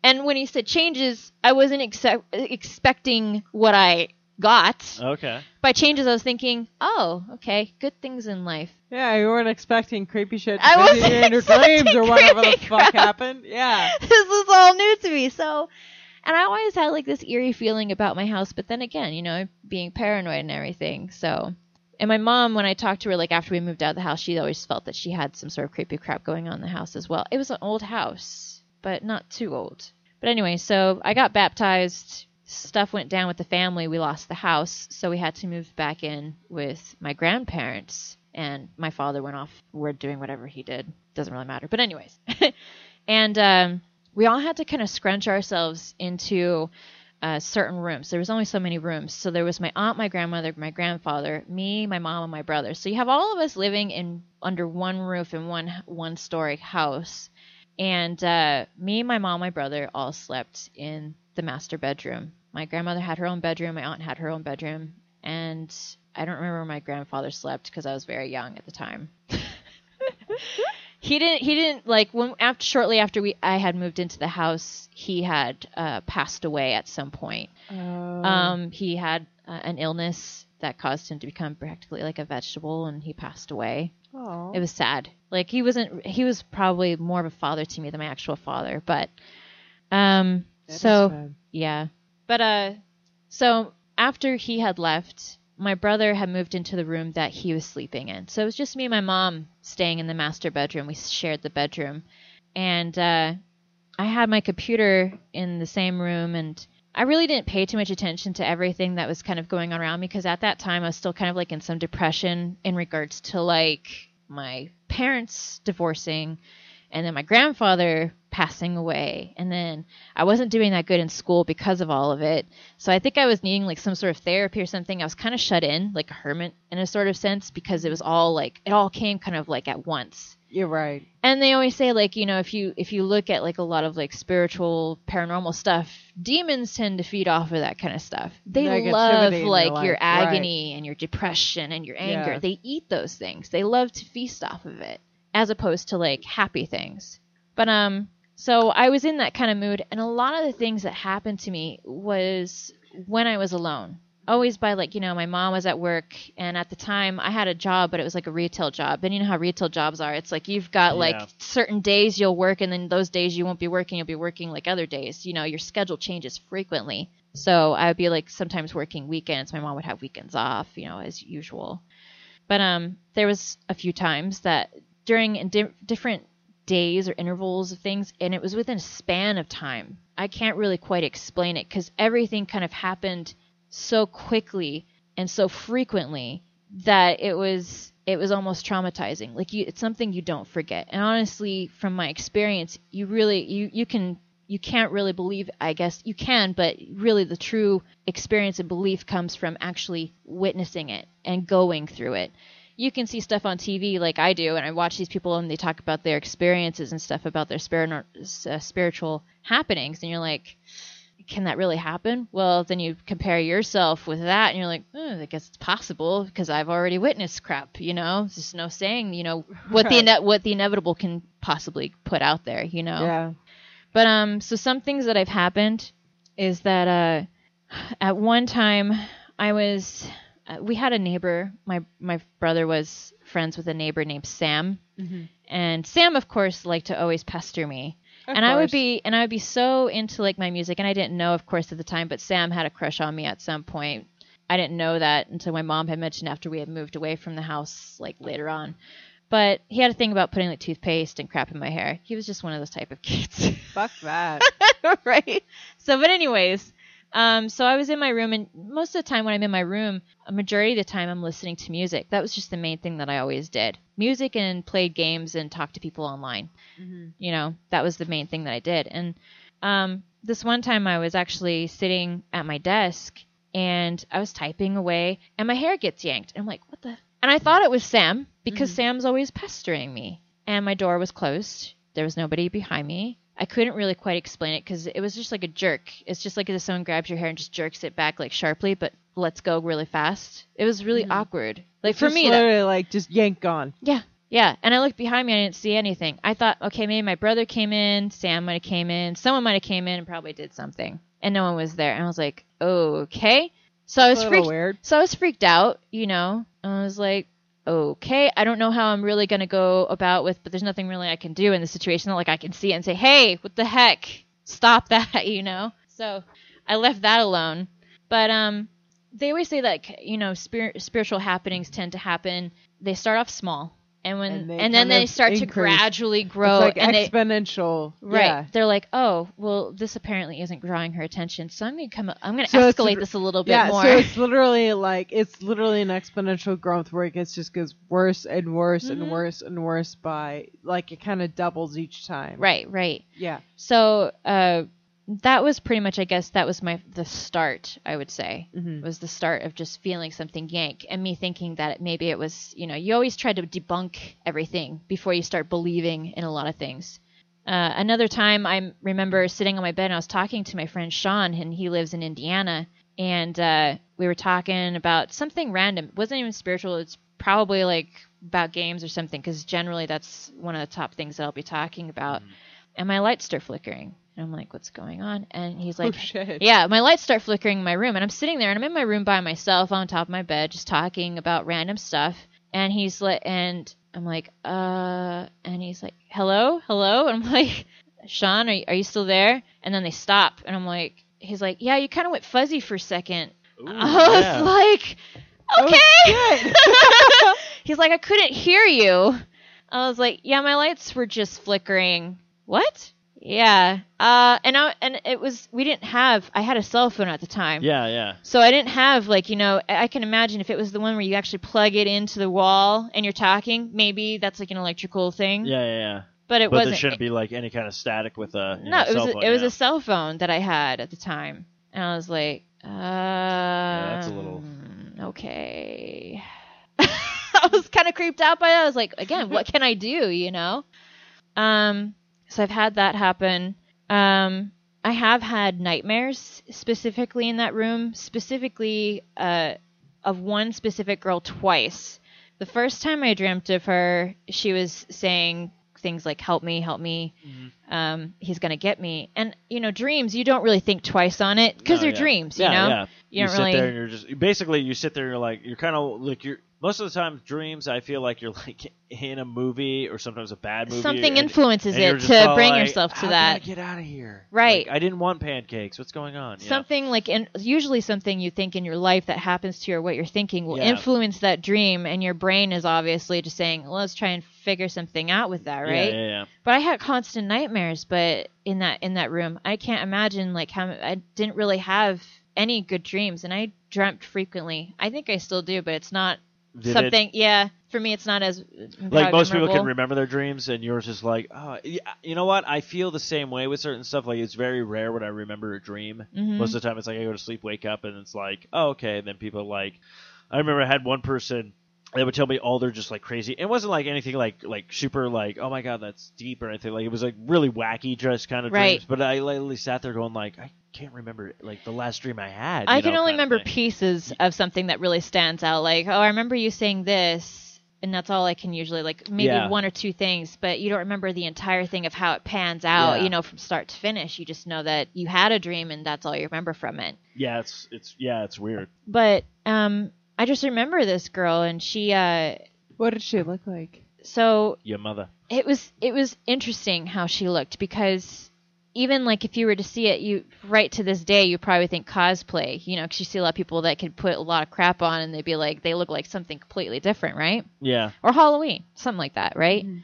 And when he said changes, I wasn't accept- expecting what I got. Okay. By changes, I was thinking, oh, okay, good things in life. yeah. You weren't expecting creepy shit to I wasn't in your expecting dreams or whatever the creepy fuck crap. happened. Yeah, <laughs> this is all new to me. So, And I always had like this eerie feeling about my house, but then again, you know, being paranoid and everything. So, and my mom, when I talked to her, like after we moved out of the house, she always felt that she had some sort of creepy crap going on in the house as well. It was an old house, but not too old. But anyway, so I got baptized. Stuff went down with the family. We lost the house, so we had to move back in with my grandparents. And my father went off. We're doing whatever he did. Doesn't really matter. But anyways, <laughs> and um, we all had to kind of scrunch ourselves into uh, certain rooms. There was only so many rooms. So there was my aunt, my grandmother, my grandfather, me, my mom, and my brother. So you have all of us living in under one roof in one one story house. And uh, me, my mom, my brother all slept in the master bedroom. My grandmother had her own bedroom. My aunt had her own bedroom. And I don't remember where my grandfather slept because I was very young at the time. <laughs> he didn't he didn't like when after shortly after we I had moved into the house he had uh, passed away at some point. Oh. Um, he had uh, an illness that caused him to become practically like a vegetable, and he passed away. Aw. It was sad. Like he wasn't. He was probably more of a father to me than my actual father. But um, That so yeah. But uh, so after he had left, my brother had moved into the room that he was sleeping in. So it was just me and my mom staying in the master bedroom. We shared the bedroom, and uh, I had my computer in the same room and. I really didn't pay too much attention to everything that was kind of going on around me because at that time I was still kind of like in some depression in regards to like my parents divorcing and then my grandfather passing away and then I wasn't doing that good in school because of all of it. So I think I was needing like some sort of therapy or something. I was kind of shut in, like a hermit in a sort of sense because it was all like it all came kind of like at once You're right. and they always say like you know if you if you look at like a lot of like spiritual paranormal stuff demons tend to feed off of that kind of stuff they Negativity love your like your right. agony and your depression and your anger Yeah. they eat those things they love to feast off of it as opposed to like happy things. But um so i was in that kind of mood and a lot of the things that happened to me was when i was alone. Always by like you know my mom was at work and at the time i had a job but it was like a retail job. And you know how retail jobs are. It's like you've got Yeah. like certain days you'll work and then those days you won't be working. You'll be working like other days. You know your schedule changes frequently. So i would be like sometimes working weekends. My mom would have weekends off you know as usual. But um there was a few times that during di- different days or intervals of things and it was within a span of time. I can't really quite explain it because everything kind of happened so quickly and so frequently that it was it was almost traumatizing. Like you it's something you don't forget. And honestly from my experience you really you you can you can't really believe i guess you can but really the true experience and belief comes from actually witnessing it and going through it you can see stuff on TV like I do, and I watch these people and they talk about their experiences and stuff about their spirit, uh, spiritual happenings, and you're like, can that really happen? Well, then you compare yourself with that, and you're like, oh, I guess it's possible because I've already witnessed crap. You know, There's just no saying, you know, what the ine- what the inevitable can possibly put out there. You know. Yeah. But um, so some things that have happened is that uh, at one time I was, we had a neighbor. My my brother was friends with a neighbor named Sam, Mhm. and Sam, of course, liked to always pester me. Of and I would be, and I would be so into like my music, and I didn't know, of course, at the time. But Sam had a crush on me at some point. I didn't know that until my mom had mentioned after we had moved away from the house, like later on. But he had a thing about putting like toothpaste and crap in my hair. He was just one of those type of kids. Fuck that. <laughs> right? So, but anyways, um, so I was in my room, and most of the time when I'm in my room, a majority of the time I'm listening to music. That was just the main thing that I always did: music and played games and talked to people online. Mhm. You know, that was the main thing that I did. And um, this one time, I was actually sitting at my desk and I was typing away, and my hair gets yanked. And I'm like, what the? And I thought it was Sam because Mhm. Sam's always pestering me. And my door was closed. There was nobody behind me. I couldn't really quite explain it because it was just like a jerk. It's just like if someone grabs your hair and just jerks it back like sharply, but lets go really fast. It was really Mhm. awkward. Like for Just me, that, literally like just yank gone. yeah, yeah. And I looked behind me, I didn't see anything. I thought, okay, maybe my brother came in, Sam might have came in, someone might have came in and probably did something, and no one was there. And I was like, okay. So I was freaked. weird. So I was freaked out, you know. I was like, okay, I don't know how I'm really gonna go about with, but there's nothing really I can do in this situation. Not like I can see it and say, hey, what the heck, stop <laughs> that, you know. So I left that alone. But um, they always say that you know spirit, spiritual happenings tend to happen. They start off small, and when And and, then they start to gradually grow, like and they exponential. right. Yeah. They're like, oh, well, this apparently isn't drawing her attention, so I'm gonna come. I'm gonna So escalate this a little bit yeah, more. so it's literally like it's literally an exponential growth where it gets just gets worse and worse Mhm. and worse and worse by like it kind of doubles each time. right, right. Yeah. So uh, that was pretty much, I guess, that was my the start. I would say hmm was the start of just feeling something yank, and me thinking that maybe it was, you know, you always try to debunk everything before you start believing in a lot of things. Uh, another time, I remember sitting on my bed and I was talking to my friend Sean, and he lives in Indiana, and uh, we were talking about something random. It wasn't even spiritual. It's probably like about games or something, because generally that's one of the top things that I'll be talking about. And my lights start flickering, and I'm like, "What's going on?" And he's <laughs> like, oh shit. yeah, my lights start flickering in my room, and I'm sitting there, and I'm in my room by myself on top of my bed, just talking about random stuff. And he's like, and I'm like, uh, and he's like, hello, hello, <laughs> and I'm like, Sean, are you, are you still there? And then they stop, and I'm like, he's like, yeah, you kind of went fuzzy for a second. Ooh, <laughs> I was yeah. like, Oh, okay. shit. he's like, I couldn't hear you. I was like, yeah, my lights were just flickering. What? Yeah. Uh, and I, and it was we didn't have. I had a cell phone at the time. yeah, yeah. So I didn't have like you know I can imagine if it was the one where you actually plug it into the wall and you're talking, maybe that's like an electrical thing. Yeah, yeah, yeah. But it But wasn't. there shouldn't be like any kind of static with a no, know, it was a, phone, it was a cell phone that I had at the time, and I was like, uh, yeah, that's a little- okay. <laughs> I was kind of creeped out by it. I was like, again, what can I do? You know. Um. So I've had that happen. Um. I have had nightmares specifically in that room, specifically uh, of one specific girl twice. The first time I dreamt of her, she was saying things like "Help me, help me." Mm-hmm. Um, he's gonna get me, and you know, dreams. You don't really think twice on it because No, they're yeah. dreams. yeah, you know, yeah. you You, don't sit really. there and you're just basically you sit there and you're like you're kind of like you're most of the time dreams I feel like you're <laughs> like in a movie or sometimes a bad movie Something and- influences and it to bring like, yourself to "How that. Get out of here. Right. Like, I didn't want pancakes. What's going on? You know? something like in, usually something you think in your life that happens to you or what you're thinking will Yeah. influence that dream and your brain is obviously just saying well, let's try and figure something out with that Yeah, right Yeah, yeah. but i had constant nightmares but in that in that room i can't imagine like how i didn't really have any good dreams and i dreamt frequently i think i still do but it's not Something yeah. For me it's not as like most people can remember their dreams and yours is like oh yeah, you know what? I feel the same way with certain stuff. Like it's very rare when i remember a dream. Mhm. most of the time it's like i go to sleep wake up and it's like oh okay. And then people like i remember i had one person that would tell me all they're just like crazy it wasn't like anything like like super like oh my god that's deep or anything like it was like really wacky just kind of Right. dreams but i literally sat there going like i can't remember like the last dream i had I can know, only remember pieces of something that really stands out. Like, oh, I remember you saying this, and that's all I can usually like maybe Yeah. one or two things, but you don't remember the entire thing of how it pans out. Yeah. You know, from start to finish. You just know that you had a dream, and that's all you remember from it. yeah it's it's yeah it's weird But um, I just remember this girl, and she uh, What did she look like? so your mother. it was it was interesting how she looked because even like if you were to see it you right to this day you probably think cosplay you know because you see a lot of people that could put a lot of crap on and they'd be like they look like something completely different right? Yeah. Or halloween something like that right? Mhm.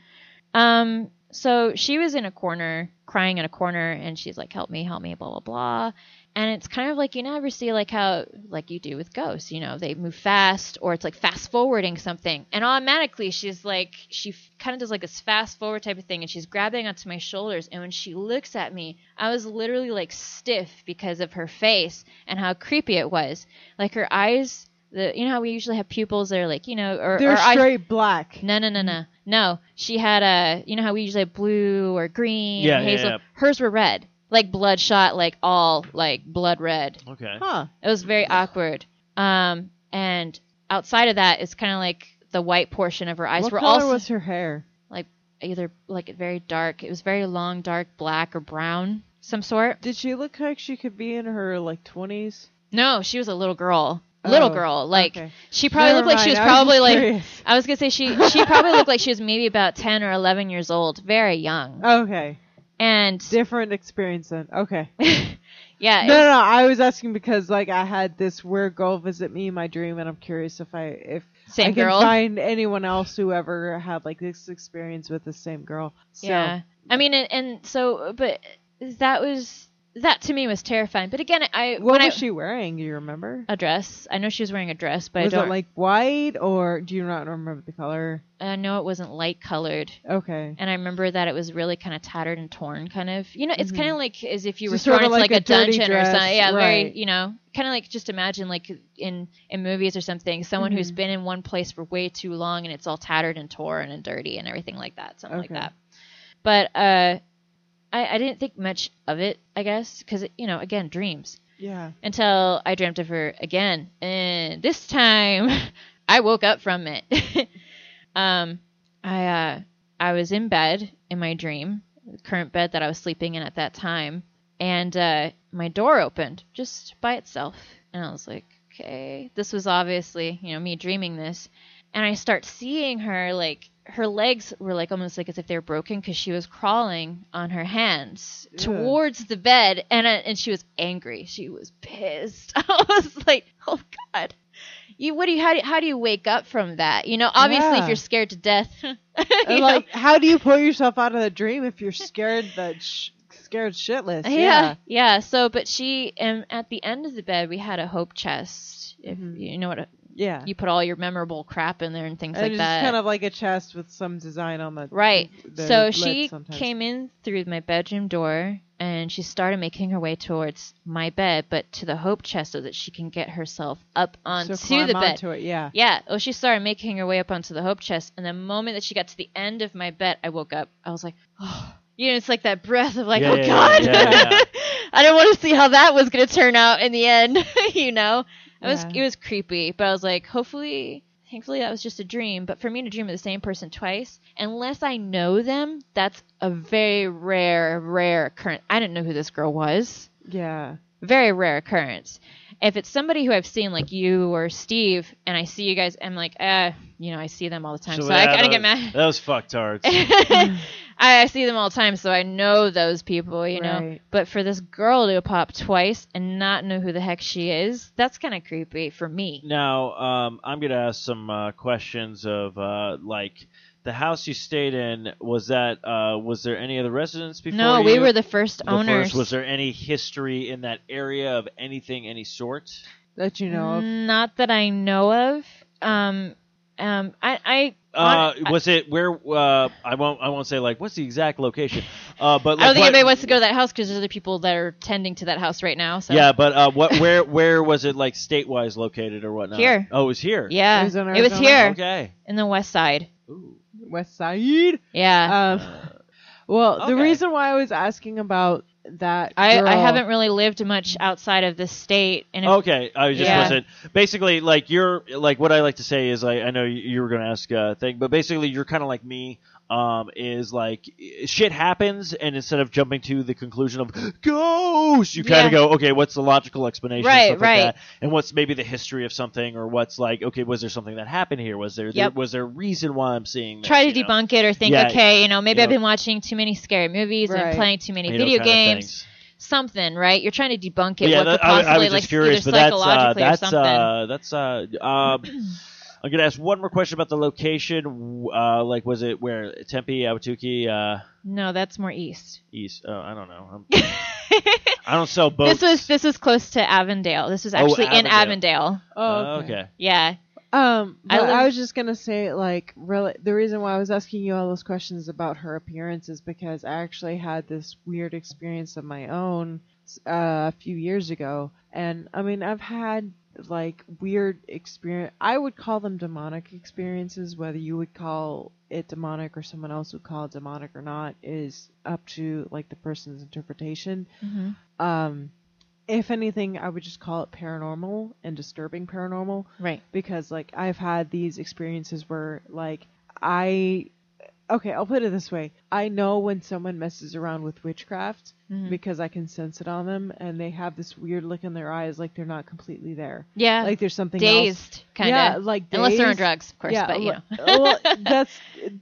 um so she was in a corner crying in a corner and she's like help me help me blah blah blah and it's kind of like you never see like how like you do with ghosts you know they move fast or it's like fast forwarding something and automatically she's like she kind of does like this fast forward type of thing and she's grabbing onto my shoulders and when she looks at me i was literally like stiff because of her face and how creepy it was like her eyes the you know how we usually have pupils that are like you know or, They're or eyes straight black. no, no, no, no. No, she had a, you know how we usually have blue or green Yeah, or yeah, hazel. yeah. Hers were red, like bloodshot, like all like blood red. okay Huh. It was very awkward. Um, and outside of that, it's kind of like the white portion of her eyes what were color also was her hair? Like either like very dark. It was very long, dark black or brown, some sort. Did she look like she could be in her like twenties? No, she was a little girl. Little Oh, girl, like okay. she probably Never looked like she was mind, I was probably just like curious. I was gonna say she she probably looked like she was maybe about ten or eleven years old, very young. Okay. And Different experience then. Okay. <laughs> yeah, No, no, no. I was asking because like I had this weird girl visit me in my dream, and I'm curious if I if same I can find anyone else who ever had like this experience with the same girl. So, Yeah. I mean, and, and so, but that was that to me was terrifying. But again, I What was I, she wearing? Do you remember? a dress. I know she was wearing a dress, but was I don't. it like white or do you not remember the color? I know it wasn't light colored, Okay. and I remember that it was really kind of tattered and torn. Kind of, you know, it's Mhm. kind of like as if you were thrown into like like, a dungeon or something. Yeah, very, you know, kind of like just imagine like in in movies or something, someone who's Mhm. been in one place for way too long and it's all tattered and torn and dirty and everything like that, something like that. But uh, I I didn't think much of it, I guess, because you know, again, dreams. Yeah. until I dreamt of her again, and this time <laughs> I woke up from it. <laughs> um, I uh, I was in bed in my dream, the current bed that I was sleeping in at that time, and uh, my door opened just by itself, and I was like, okay, this was obviously you know me dreaming this, and I start seeing her like. Her legs were like almost like as if they were broken because she was crawling on her hands Ugh. towards the bed, and uh, and she was angry. She was pissed. <laughs> I was like, oh god, you what do you how do you, how do you wake up from that? You know, obviously Yeah. if you're scared to death, <laughs> And, know, how do you pull yourself out of the dream if you're scared that sh- scared shitless? yeah, yeah. So, but she and at the end of the bed we had a hope chest. If Mhm. you know what a, Yeah. you put all your memorable crap in there and things and like it's that. kind of like a chest with some design on the Right. the so she sometimes. came in through my bedroom door and she started making her way towards my bed, but to the hope chest so that she can get herself up onto so climb the bed. onto it. Yeah. Yeah. Well, she started making her way up onto the hope chest, and the moment that she got to the end of my bed, I woke up. I was like, oh. You know, it's like that breath of like, Yeah, oh yeah, God, yeah, yeah. <laughs> I don't want to see how that was gonna turn out in the end. <laughs> you know, it was it was creepy, but I was like, hopefully, thankfully, that was just a dream. But for me to dream of the same person twice, unless I know them, that's a very rare, rare occurrence. I didn't know who this girl was Yeah. very rare occurrence. If it's somebody who I've seen like you or Steve, and I see you guys, I'm like, uh, you know, I see them all the time, so, I yeah, kind of get mad. <laughs> That was fucktards. <laughs> I, I see them all the time, so I know those people, you know. Right. But for this girl to pop twice and not know who the heck she is, that's kind of creepy for me. Now, um, I'm gonna ask some uh, questions of uh, like the house you stayed in. Was that uh, was there any other residents before? No, we were the first The owners. first. Was there any history in that area of anything, any sort? That you know of. Not that I know of. Um, um, I, I, Uh, was it where? Uh, I won't. I won't say like what's the exact location. Uh, but like, I don't think what- anybody wants to go to that house because there's other people that are tending to that house right now. So Yeah, but uh, what? Where? Where was it? Like state-wise located or whatnot? Here. Oh, it was here. yeah, Arizona, it was here Okay. in the west side. Ooh. West Side. Yeah. Um, well, the reason why I was asking about that, I, I haven't really lived much outside of the state, and if, Okay, I just Yeah. wasn't. Basically, like you're like what I like to say is like I know you, you were going to ask a thing, but basically you're kind of like me. Um, is like shit happens, and instead of jumping to the conclusion of ghost, you kind Yeah. of go, okay, what's the logical explanation? and Right, stuff like right. that, and what's maybe the history of something, or what's like, okay, was there something that happened here? Was there, Yep. there was there a reason why I'm seeing? This, try to you know? debunk it or think, Yeah, okay, you know, maybe you I've know. been watching too many scary movies Right. and playing too many You video kinda games, something, right? You're trying to debunk it. yeah, what that, could I, possibly I was like just curious, but that's uh, psychologically that's or something? uh, that's uh, um, <clears throat> I'm gonna ask one more question about the location. Uh, like, was it where Tempe, Ahwatukee, uh, no, that's more east. East? Oh, I don't know. I'm, <laughs> I don't sell boats. this was this was close to Avondale. This was Oh, actually in Avondale. Avondale. Oh, Uh, okay. okay. Yeah. Um, I but I, was just gonna say, like, really, the reason why I was asking you all those questions about her appearance is because I actually had this weird experience of my own uh, a few years ago, and I mean, I've had like weird experience. I would call them demonic experiences. Whether you would call it demonic or someone else would call it demonic or not is up to like the person's interpretation. hmm Um, if anything, I would just call it paranormal and disturbing paranormal Right. because like I've had these experiences where like I okay, I'll put it this way. I know when someone messes around with witchcraft Mhm. because I can sense it on them and they have this weird look in their eyes like they're not completely there. Yeah. Like there's something else. dazed, kind of. Yeah, like Unless they're on drugs, of course. yeah, but you know. well, <laughs> that's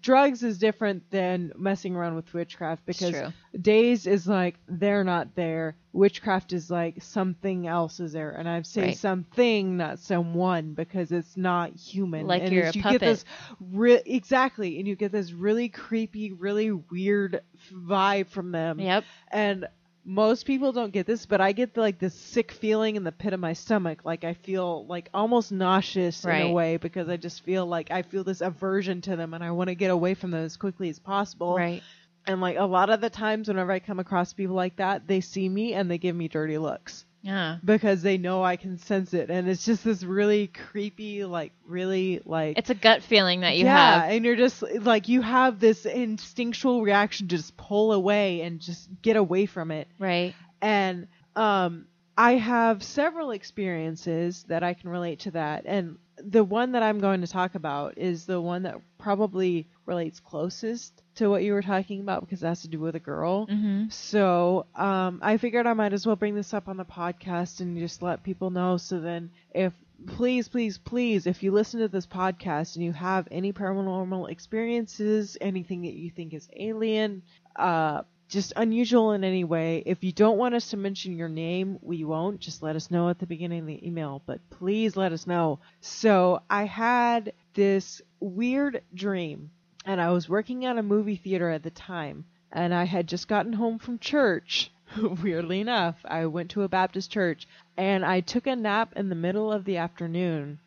drugs is different than messing around with witchcraft because days is like they're not there. Witchcraft is like something else is there, and I've say Right. something, not someone, because it's not human. Like and you're a you puppet. get this re- exactly, and you get this really creepy, really weird vibe from them. Yep. And most people don't get this, but I get like this sick feeling in the pit of my stomach. Like I feel like almost nauseous in a way because I just feel like I feel this aversion to them and I want to get away from them as quickly as possible. Right. And like a lot of the times whenever I come across people like that, they see me and they give me dirty looks Yeah. because they know I can sense it. And it's just this really creepy, like really like It's a gut feeling that you yeah, have. and you're just like you have this instinctual reaction to just pull away and just get away from it. Right. And um, I have several experiences that I can relate to that. And the one that I'm going to talk about is the one that probably relates closest to what you were talking about because it has to do with a girl. Mm-hmm. So um, I figured I might as well bring this up on the podcast and just let people know. So then, if please, please, please, if you listen to this podcast and you have any paranormal experiences, anything that you think is alien, uh, just unusual in any way, if you don't want us to mention your name, we won't. Just let us know at the beginning of the email, but please let us know. So I had this weird dream, and I was working at a movie theater at the time and I had just gotten home from church. <laughs> Weirdly enough, I went to a Baptist church and I took a nap in the middle of the afternoon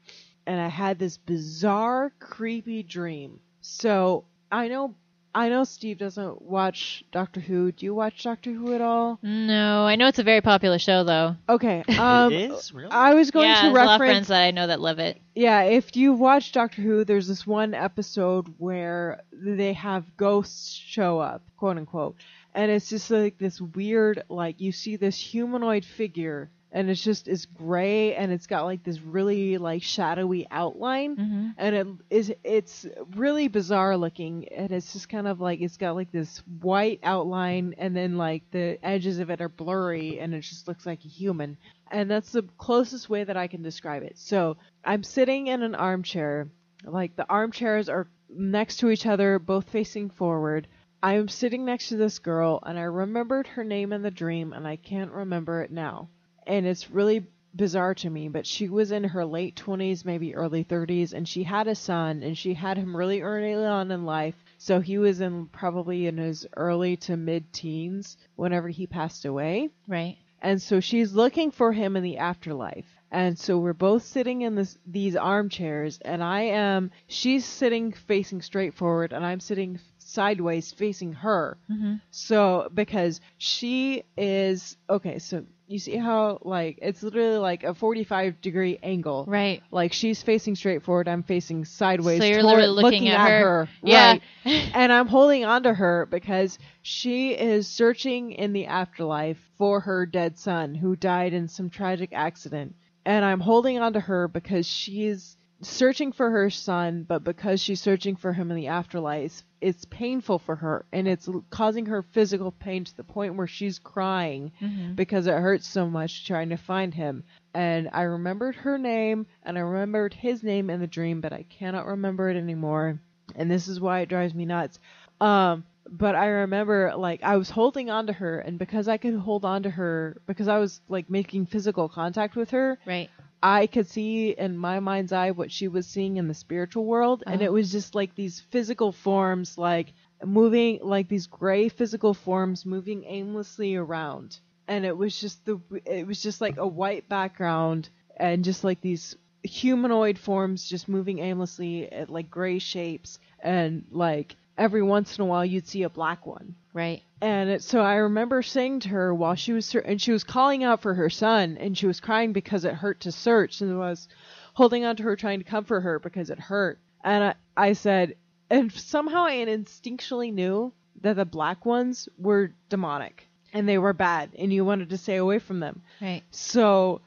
and I had this bizarre, creepy dream. So I know I know Steve doesn't watch Doctor Who. Do you watch Doctor Who at all? No, I know it's a very popular show though. Okay. Um it is really. I was going yeah, to there's a lot of reference friends that I know that love it. Yeah, if you watch Doctor Who, there's this one episode where they have ghosts show up, quote unquote. And it's just like this weird, like, you see this humanoid figure, and it's just, it's gray, and it's got like this really, like, shadowy outline. Mm-hmm. And it is, it's really bizarre looking, and it's just kind of like, it's got like this white outline, and then like the edges of it are blurry, and it just looks like a human and that's the closest way that I can describe it. So I'm sitting in an armchair, like the armchairs are next to each other, both facing forward. I am sitting next to this girl, and I remembered her name in the dream, and I can't remember it now. And it's really bizarre to me, but she was in her late 20s, maybe early 30s, and she had a son, and she had him really early on in life. So he was in probably in his early to mid teens whenever he passed away. Right. And so she's looking for him in the afterlife. And so we're both sitting in this these armchairs and I am she's sitting facing straight forward and I'm sitting sideways facing her. Mm-hmm. So because she is okay, so you see how like it's literally like a 45 degree angle. Right. Like she's facing straight forward, I'm facing sideways. So you're toward- literally looking at her. Yeah. Right. <laughs> and I'm holding on to her because she is searching in the afterlife for her dead son who died in some tragic accident. And I'm holding on to her because she's searching for her son, but because she's searching for him in the afterlife, it's painful for her and it's causing her physical pain to the point where she's crying Mm-hmm. because it hurts so much trying to find him. And I remembered her name and I remembered his name in the dream, but I cannot remember it anymore. And this is why it drives me nuts. Um, but I remember like I was holding on to her and because I could hold on to her because I was like making physical contact with her, Right. I could see in my mind's eye what she was seeing in the spiritual world, and Oh. it was just like these physical forms, like moving, like these gray physical forms moving aimlessly around, and it was just the, it was just like a white background, and just like these humanoid forms just moving aimlessly at like gray shapes, and like every once in a while you'd see a black one. Right. And it, so I remember saying to her while she was, and she was calling out for her son, and she was crying because it hurt to search, and I was holding on to her, trying to comfort her because it hurt. And I, I said, and somehow I instinctually knew that the black ones were demonic and they were bad, and you wanted to stay away from them. Right. So,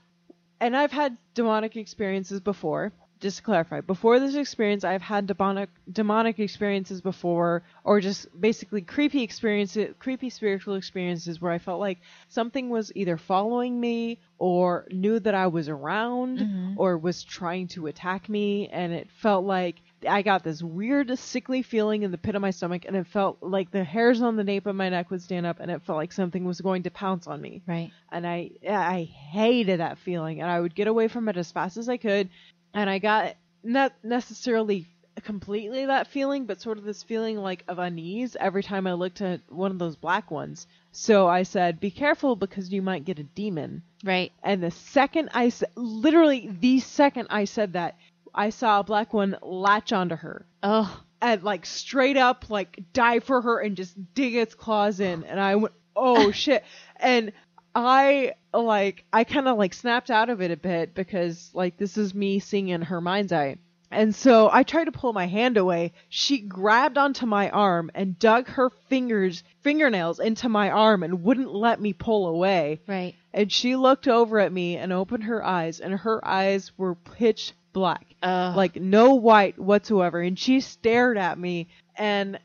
and I've had demonic experiences before. Just to clarify, before this experience, I've had demonic demonic experiences before, or just basically creepy experiences, creepy spiritual experiences where I felt like something was either following me, or knew that I was around, Mhm. or was trying to attack me, and it felt like I got this weird sickly feeling in the pit of my stomach, and it felt like the hairs on the nape of my neck would stand up, and it felt like something was going to pounce on me. Right. And I I hated that feeling, and I would get away from it as fast as I could, and I got not necessarily completely that feeling, but sort of this feeling like of unease every time I looked at one of those black ones. So I said, "Be careful because you might get a demon." Right. And the second I literally the second I said that, I saw a black one latch onto her Oh. and like straight up like dive for her and just dig its claws in and I went, "Oh <laughs> shit." And I like I kind of like snapped out of it a bit because like this is me seeing in her mind's eye. And so I tried to pull my hand away. She grabbed onto my arm and dug her fingers, fingernails into my arm and wouldn't let me pull away. Right. And she looked over at me and opened her eyes, and her eyes were pitch black, Ugh. like no white whatsoever. And she stared at me, and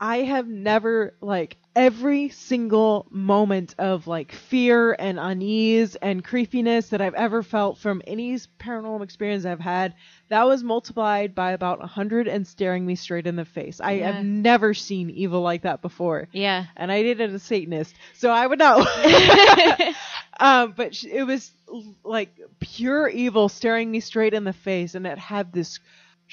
I have never, like, every single moment of, like, fear and unease and creepiness that I've ever felt from any paranormal experience I've had, that was multiplied by about a 100 and staring me straight in the face. I Yeah. have never seen evil like that before Yeah. and I did dated a Satanist, so I would know. <laughs> um, but it was like pure evil staring me straight in the face, and it had this.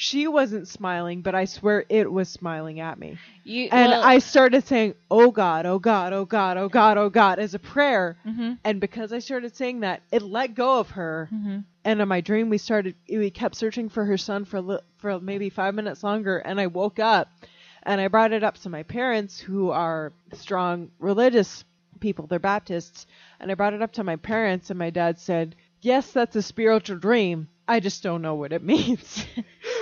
She wasn't smiling, but I swear it was smiling at me. You And well, I started saying, "Oh God, oh God, oh God, oh God, oh God," as a prayer. Mhm. And because I started saying that, it let go of her. Mhm. And in my dream, we started, we kept searching for her son for li- for maybe five minutes longer. And I woke up, and I brought it up to my parents, who are strong religious people. They're Baptists, and I brought it up to my parents, and my dad said, "Yes, that's a spiritual dream. I just don't know what it <laughs> means,"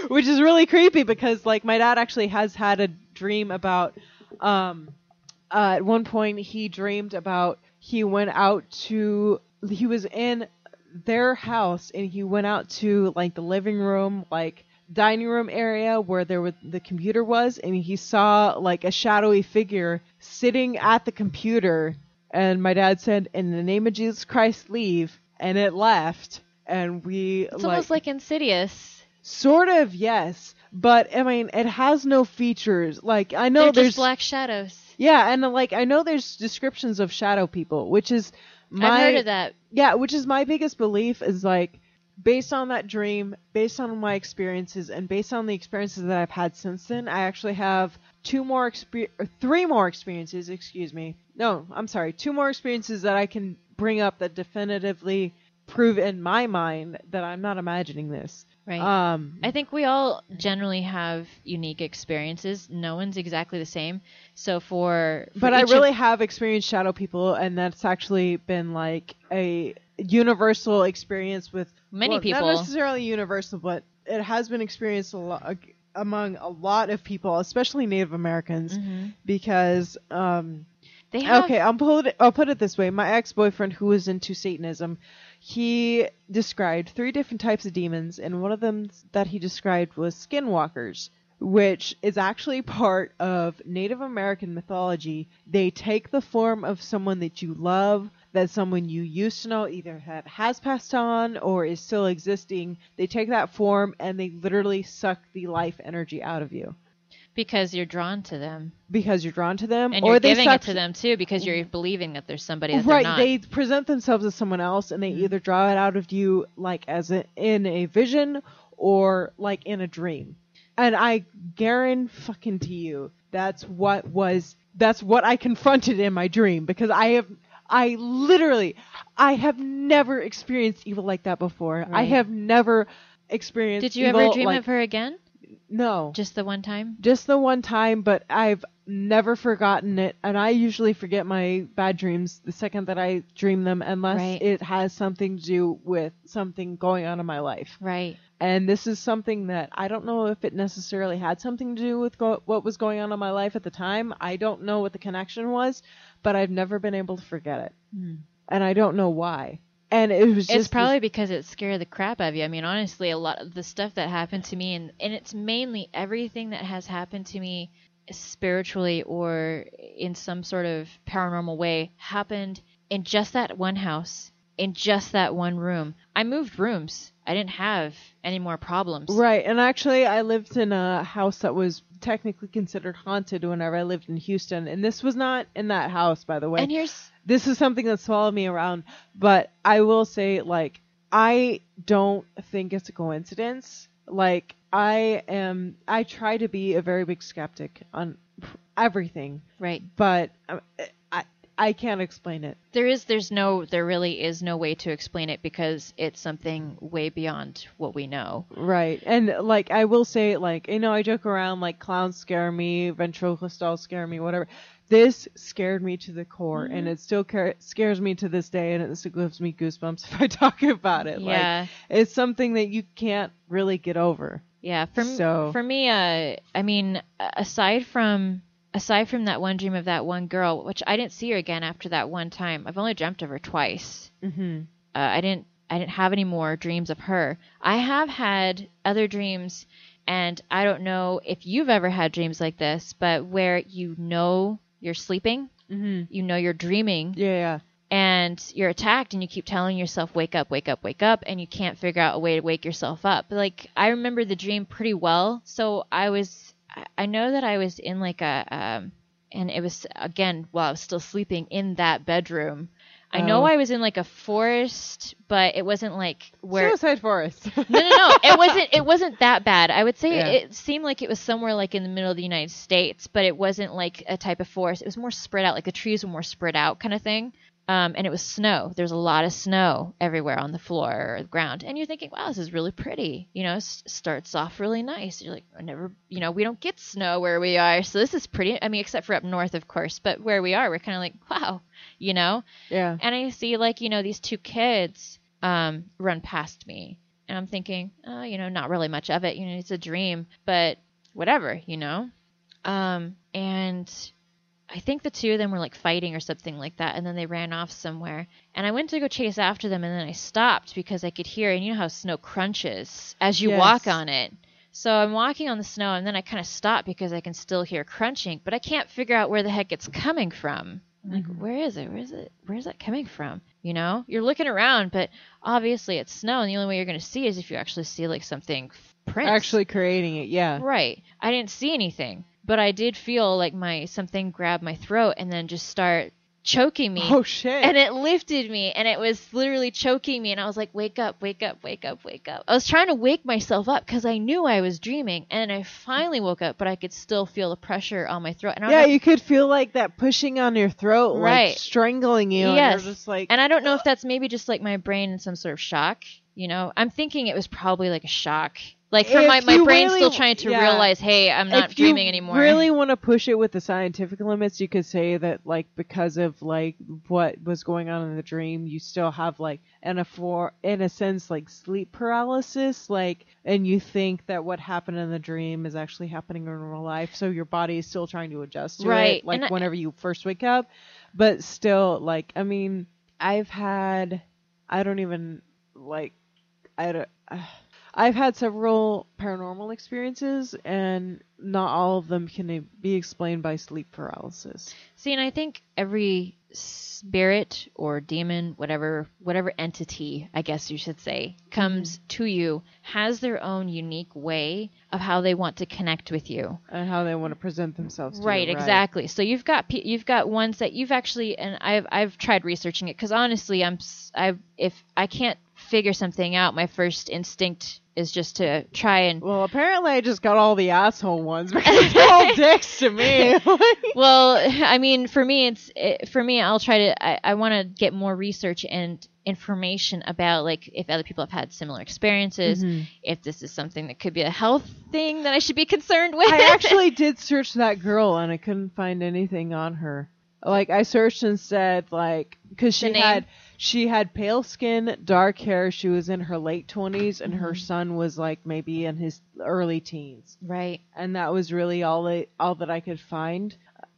which is really creepy because, like, my dad actually has had a dream about, um, uh, at one point he dreamed about he went out to he was in their house and he went out to like the living room like dining room area where there was the computer was and he saw like a shadowy figure sitting at the computer. And my dad said in the name of Jesus Christ leave. And it left and we it's almost like Insidious. sort of yes but I mean it has no features like I know They're there's just black shadows. yeah, and like I know there's descriptions of shadow people, which is my I've heard of that. yeah, which is my biggest belief is like based on that dream, based on my experiences, and based on the experiences that I've had since then. I actually have two more exper- three more experiences. Excuse me. No, I'm sorry, two more experiences that I can bring up that definitively prove in my mind that I'm not imagining this. Right. Um, I think we all generally have unique experiences. No one's exactly the same. So for, for but I each of- really have experienced shadow people, and that's actually been like a universal experience with Many well, people. Not necessarily universal, but it has been experienced a lot among a lot of people, especially Native Americans, Mhm. because um, they have okay, I'll put it. I'll put it this way: my ex-boyfriend, who was into Satanism, he described three different types of demons, and one of them that he described was skinwalkers, which is actually part of Native American mythology. They take the form of someone that you love, that someone you used to know, either that has passed on or is still existing. They take that form and they literally suck the life energy out of you because you're drawn to them, because you're drawn to them, and or you're they giving suck it to them too because you're believing that there's somebody that right they present themselves as someone else and they Mhm. either draw it out of you like as a, in a vision or like in a dream. And i guarantee fucking to you that's what was that's what i confronted in my dream because i have i literally i have never experienced evil like that before. I have never experienced Did you ever dream like, of her again? No Just the one time? just the one time, but I've never forgotten it. And I usually forget my bad dreams the second that I dream them, unless Right. it has something to do with something going on in my life. Right. And this is something that I don't know if it necessarily had something to do with go- what was going on in my life at the time. I don't know what the connection was, but I've never been able to forget it. Hmm. And I don't know why. And it was just It's probably because it scared the crap out of you. I mean, honestly, a lot of the stuff that happened to me, and, and it's mainly everything that has happened to me spiritually or in some sort of paranormal way, happened in just that one house. In just that one room. I moved rooms. I didn't have any more problems. Right, and actually, I lived in a house that was technically considered haunted whenever I lived in Houston, and this was not in that house, by the way. And here's this is something that followed me around, but I will say, like, I don't think it's a coincidence. Like, I am, I try to be a very big skeptic on everything, right. but uh, I, can't explain it. There is there's no there really is no way to explain it because it's something way beyond what we know. Right. And like I will say like you know I joke around like clowns scare me, ventriloquist dolls scare me, whatever. This scared me to the core Mm-hmm. and it still car- scares me to this day and it still gives me goosebumps <laughs> if I talk about it. Yeah. Like it's something that you can't really get over. Yeah, for m- So- for me, uh, I mean, aside from aside from that one dream of that one girl, which I didn't see her again after that one time. I've only dreamt of her twice. Mhm. Uh, I didn't I didn't have any more dreams of her. I have had other dreams, and I don't know if you've ever had dreams like this, but where you know you're sleeping, Mhm. you know you're dreaming, Yeah, yeah. and you're attacked and you keep telling yourself wake up wake up wake up and you can't figure out a way to wake yourself up like i remember the dream pretty well so i was I- know that i was in like a um and it was again while i was still sleeping in that bedroom i know Oh. i was in like a forest but it wasn't like where Suicide Forest. <laughs> no, no, no. It wasn't. It wasn't that bad. I would say Yeah. it seemed like it was somewhere like in the middle of the United States, but it wasn't like a type of forest. It was more spread out. Like the trees were more spread out, kind of thing. Um, and it was snow. There's a lot of snow everywhere on the floor or the ground, and you're thinking, "Wow, this is really pretty." You know, s- starts off really nice. You're like, "I never, you know, we don't get snow where we are, so this is pretty." I mean, except for up north, of course, but where we are, we're kind of like, <laughs> "Wow," you know yeah. and I see like you know these two kids um, run past me, and I'm thinking, oh, you know, not really much of it. You know, it's a dream, but whatever, you know. Um, and I think the two of them were like fighting or something like that, and then they ran off somewhere. And I went to go chase after them, and then I stopped because I could hear, and you know how snow crunches as you Yes. walk on it. So I'm walking on the snow, and then I kind of stop because I can still hear crunching, but I can't figure out where the heck it's coming from. I'm like, mm-hmm. where is it? Where is it? Where is that coming from? You know, you're looking around, but obviously it's snow, and the only way you're going to see is if you actually see like something print. Actually creating it, yeah. right. I didn't see anything, but I did feel like my something grab my throat and then just start choking me. Oh shit. And it lifted me, and it was literally choking me. And I was like, "Wake up! Wake up! Wake up! Wake up!" I was trying to wake myself up because I knew I was dreaming, and I finally woke up, but I could still feel the pressure on my throat. And I yeah, know- you could feel like that pushing on your throat, Right. like strangling you. Yes. And you're just like, And I don't know if that's maybe just like my brain in some sort of shock. You know, I'm thinking it was probably like a shock. Like for If my, my brain's really- still trying to yeah. realize, hey, I'm not dreaming anymore. if you. Really want to push it with the scientific limits, you could say that like because of like what was going on in the dream, you still have like in a for in a sense like sleep paralysis, like and you think that what happened in the dream is actually happening in real life, so your body is still trying to adjust to Right, it, like and I- whenever you first wake up, but still like I mean, I've had I don't even like I don't. Uh, I've had several paranormal experiences, and not all of them can be explained by sleep paralysis. See, and I think every spirit or demon, whatever whatever entity, I guess you should say, comes mm-hmm. to you has their own unique way of how they want to connect with you. And how they want to present themselves. To you, right, exactly. So you've got you've got ones that you've actually and I've I've tried researching it because honestly, I'm I've if I can't figure something out, my first instinct is just to try and Well, apparently, I just got all the asshole ones <laughs> because they're all <laughs> dicks to me. <laughs> well i mean for me it's it, for me i'll try to i, I want to get more research and information about like if other people have had similar experiences Mm-hmm. if this is something that could be a health thing that i should be concerned with I actually did search that girl, and I couldn't find anything on her. Like I searched and said like because she had she had pale skin, dark hair. She was in her late twenties, and her son was like maybe in his early teens. right and that was really all I, all that I could find,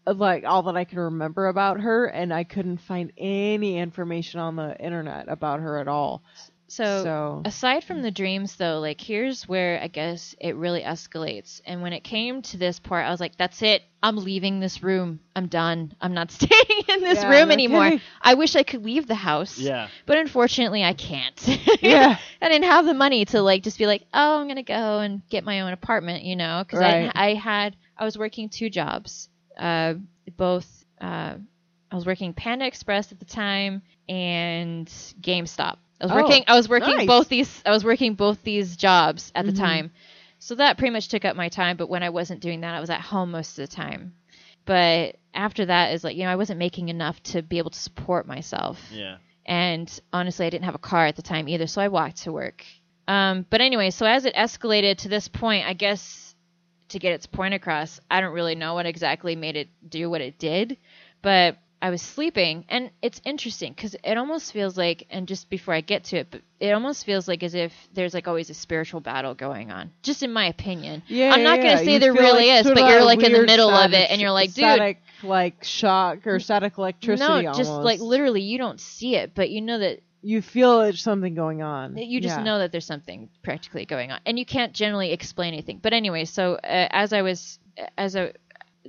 uh, like all that I could remember about her, and I couldn't find any information on the internet about her at all. So, So, aside from the dreams, though, like here's where I guess it really escalates. And when it came to this part, I was like, "That's it. I'm leaving this room. I'm done. I'm not <laughs> staying in this Yeah, room no anymore. I wish I could leave the house, Yeah. but unfortunately, I can't. <laughs> Yeah. I didn't have the money to like just be like, oh, I'm gonna go and get my own apartment, you know, because Right. I I had I was working two jobs, uh, both uh, I was working Panda Express at the time and GameStop. I was Oh, working I was working nice. both these I was working both these jobs at the Mhm. time. So that pretty much took up my time, but when I wasn't doing that, I was at home most of the time. But after that is like, you know, I wasn't making enough to be able to support myself. Yeah. And honestly, I didn't have a car at the time either, so I walked to work. Um, but anyway, so as it escalated to this point, I guess to get its point across, I don't really know what exactly made it do what it did, but I was sleeping, and it's interesting because it almost feels like, and just before I get to it, but it almost feels like as if there's like always a spiritual battle going on, just in my opinion. yeah, I'm not yeah, gonna say there really like is, but you're like in the middle of it, and you're like, dude, static, like shock or static electricity. no, just almost. like literally, you don't see it, but you know that you feel there's something going on. You just Yeah. know that there's something practically going on, and you can't generally explain anything. But anyway, so uh, as I was, as a,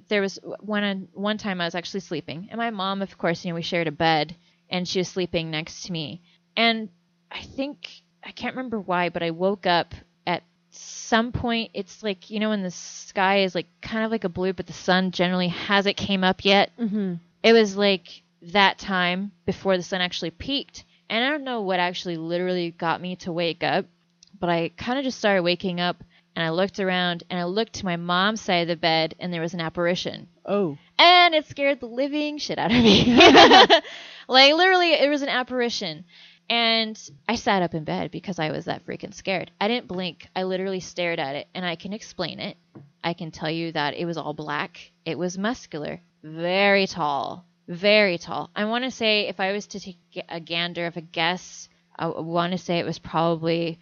there was one one time I was actually sleeping, and my mom, of course, you know, we shared a bed, and she was sleeping next to me, and I think I can't remember why, but I woke up at some point. It's like you know, when the sky is like kind of like a blue, but the sun generally hasn't came up yet Mhm. it was like that time before the sun actually peaked. And I don't know what actually literally got me to wake up, but I kind of just started waking up and I looked around and I looked to my mom's side of the bed and there was an apparition. Oh, And it scared the living shit out of me. <laughs> like literally it was an apparition. And I sat up in bed because I was that freaking scared. I didn't blink. I literally stared at it and I can explain it. I can tell you that it was all black. It was muscular, very tall, very tall. I want to say if I was to take a gander of a guess, I want to say it was probably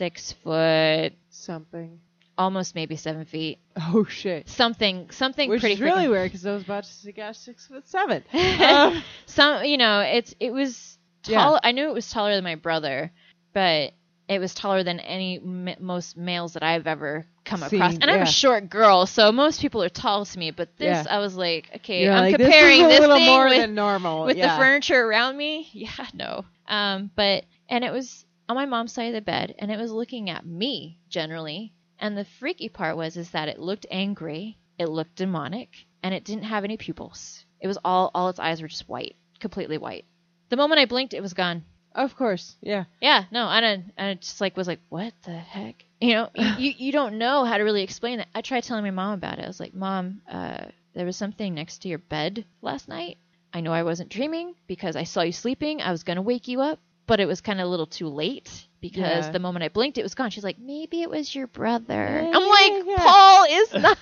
six foot, something. almost maybe seven feet. Oh shit. Something, something Which pretty is really freaking- weird <laughs> because I was about to suggest six foot seven. <laughs> Um, some you know it's it was Yeah. tall i knew it was taller than my brother but it was taller than any m- most males that i've ever come across and i'm a short girl so most people are tall to me but this Yeah. i was like okay you're i'm like, comparing this, is this, a little thing more with, than normal. with yeah. the furniture around me <laughs> yeah no um but and it was on my mom's side of the bed and it was looking at me generally. And the freaky part was is that it looked angry it looked demonic and it didn't have any pupils. It was all all its eyes were just white completely white. The moment i blinked it was gone. Of course, yeah. yeah no i didn't i just like was like what the heck? You know you, you don't know how to really explain that i tried telling my mom about it. I was like mom uh, there was something next to your bed last night. I know i wasn't dreaming because i saw you sleeping. I was going to wake you up but it was kind of a little too late because Yeah. the moment i blinked it was gone she's like maybe it was your brother Yeah, i'm like yeah. paul is <laughs> not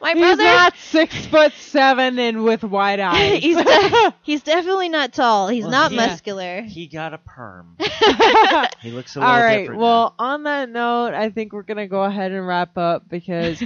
my He's brother not six foot seven and with wide <laughs> eyes. he's, <laughs> de- he's definitely not tall he's Well, not yeah. muscular He got a perm. He looks a little right. different. Well, on that note, I think we're gonna go ahead and wrap up because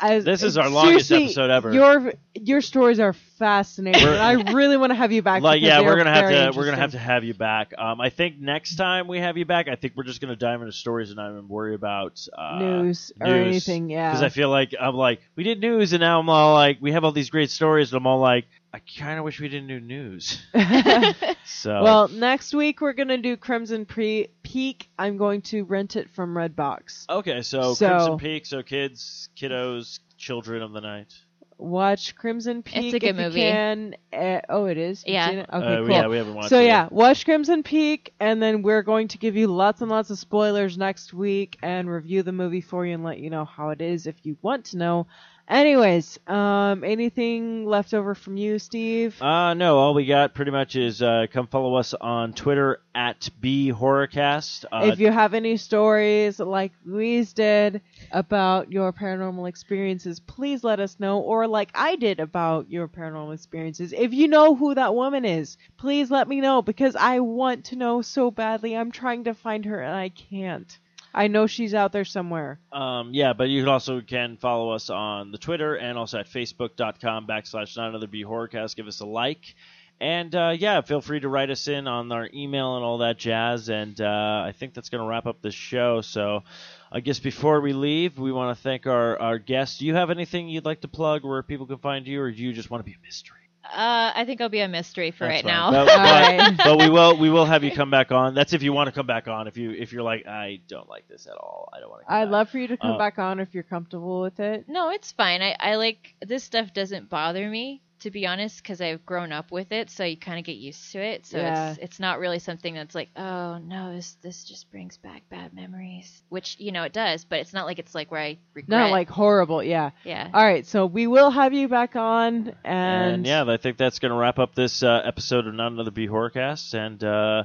as, This is our longest episode ever. Your your stories are fascinating. And I really want to have you back. like yeah, we're gonna have to we're gonna have to have you back. Um, I think next time we have you back, I think we're just gonna dive into stories and not even worry about uh, news or news. anything. Yeah. Because I feel like I'm like we did news and now I'm all like we have all these great stories and I'm all like I kind of wish we didn't do news. <laughs> So well, next week we're gonna do Crimson Pre- Peak. I'm going to rent it from Redbox. okay, so, So- Crimson Peak, so kids, kiddos, children of the night. Watch Crimson Peak It's a good if you movie. can. Uh, oh, it is. You've Yeah. it? Okay, Uh, cool. Yeah, we haven't watched. So it yeah, yet. watch Crimson Peak, and then we're going to give you lots and lots of spoilers next week and review the movie for you and let you know how it is if you want to know. Anyways, um, anything left over from you, Steve? Uh, no, all we got pretty much is uh, come follow us on Twitter at bhorrorcast. Uh, if you have any stories like Louise did about your paranormal experiences, please let us know. Or like I did about your paranormal experiences. If you know who that woman is, please let me know because I want to know so badly. I'm trying to find her and I can't. I know she's out there somewhere. Um, yeah, but you also can follow us on the Twitter and also at facebook.com backslash not another B horrorcast. Give us a like. And uh, yeah, feel free to write us in on our email and all that jazz. And uh, I think that's going to wrap up the show. So I guess before we leave, we want to thank our, our guests. Do you have anything you'd like to plug where people can find you, or do you just want to be a mystery? Uh, I think I'll be a mystery for That's right fine. now. But, <laughs> Alright. but, but we will we will have you come back on. That's if you want to come back on. If you if you're like I don't like this at all, I don't want to. I'd love for you to come Uh, back on if you're comfortable with it. No, it's fine. I, I like this stuff doesn't bother me to be honest because I've grown up with it, so you kind of get used to it. So Yeah. it's it's not really something that's like, oh no, this this just brings back bad memories, which you know it does, but it's not like it's like where I regret. Not like horrible, yeah. yeah. All right, so we will have you back on, and, And, yeah, I think that's going to wrap up this uh, episode of Not Another B Horrorcast. And uh,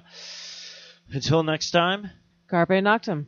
until next time, Carpe Noctem.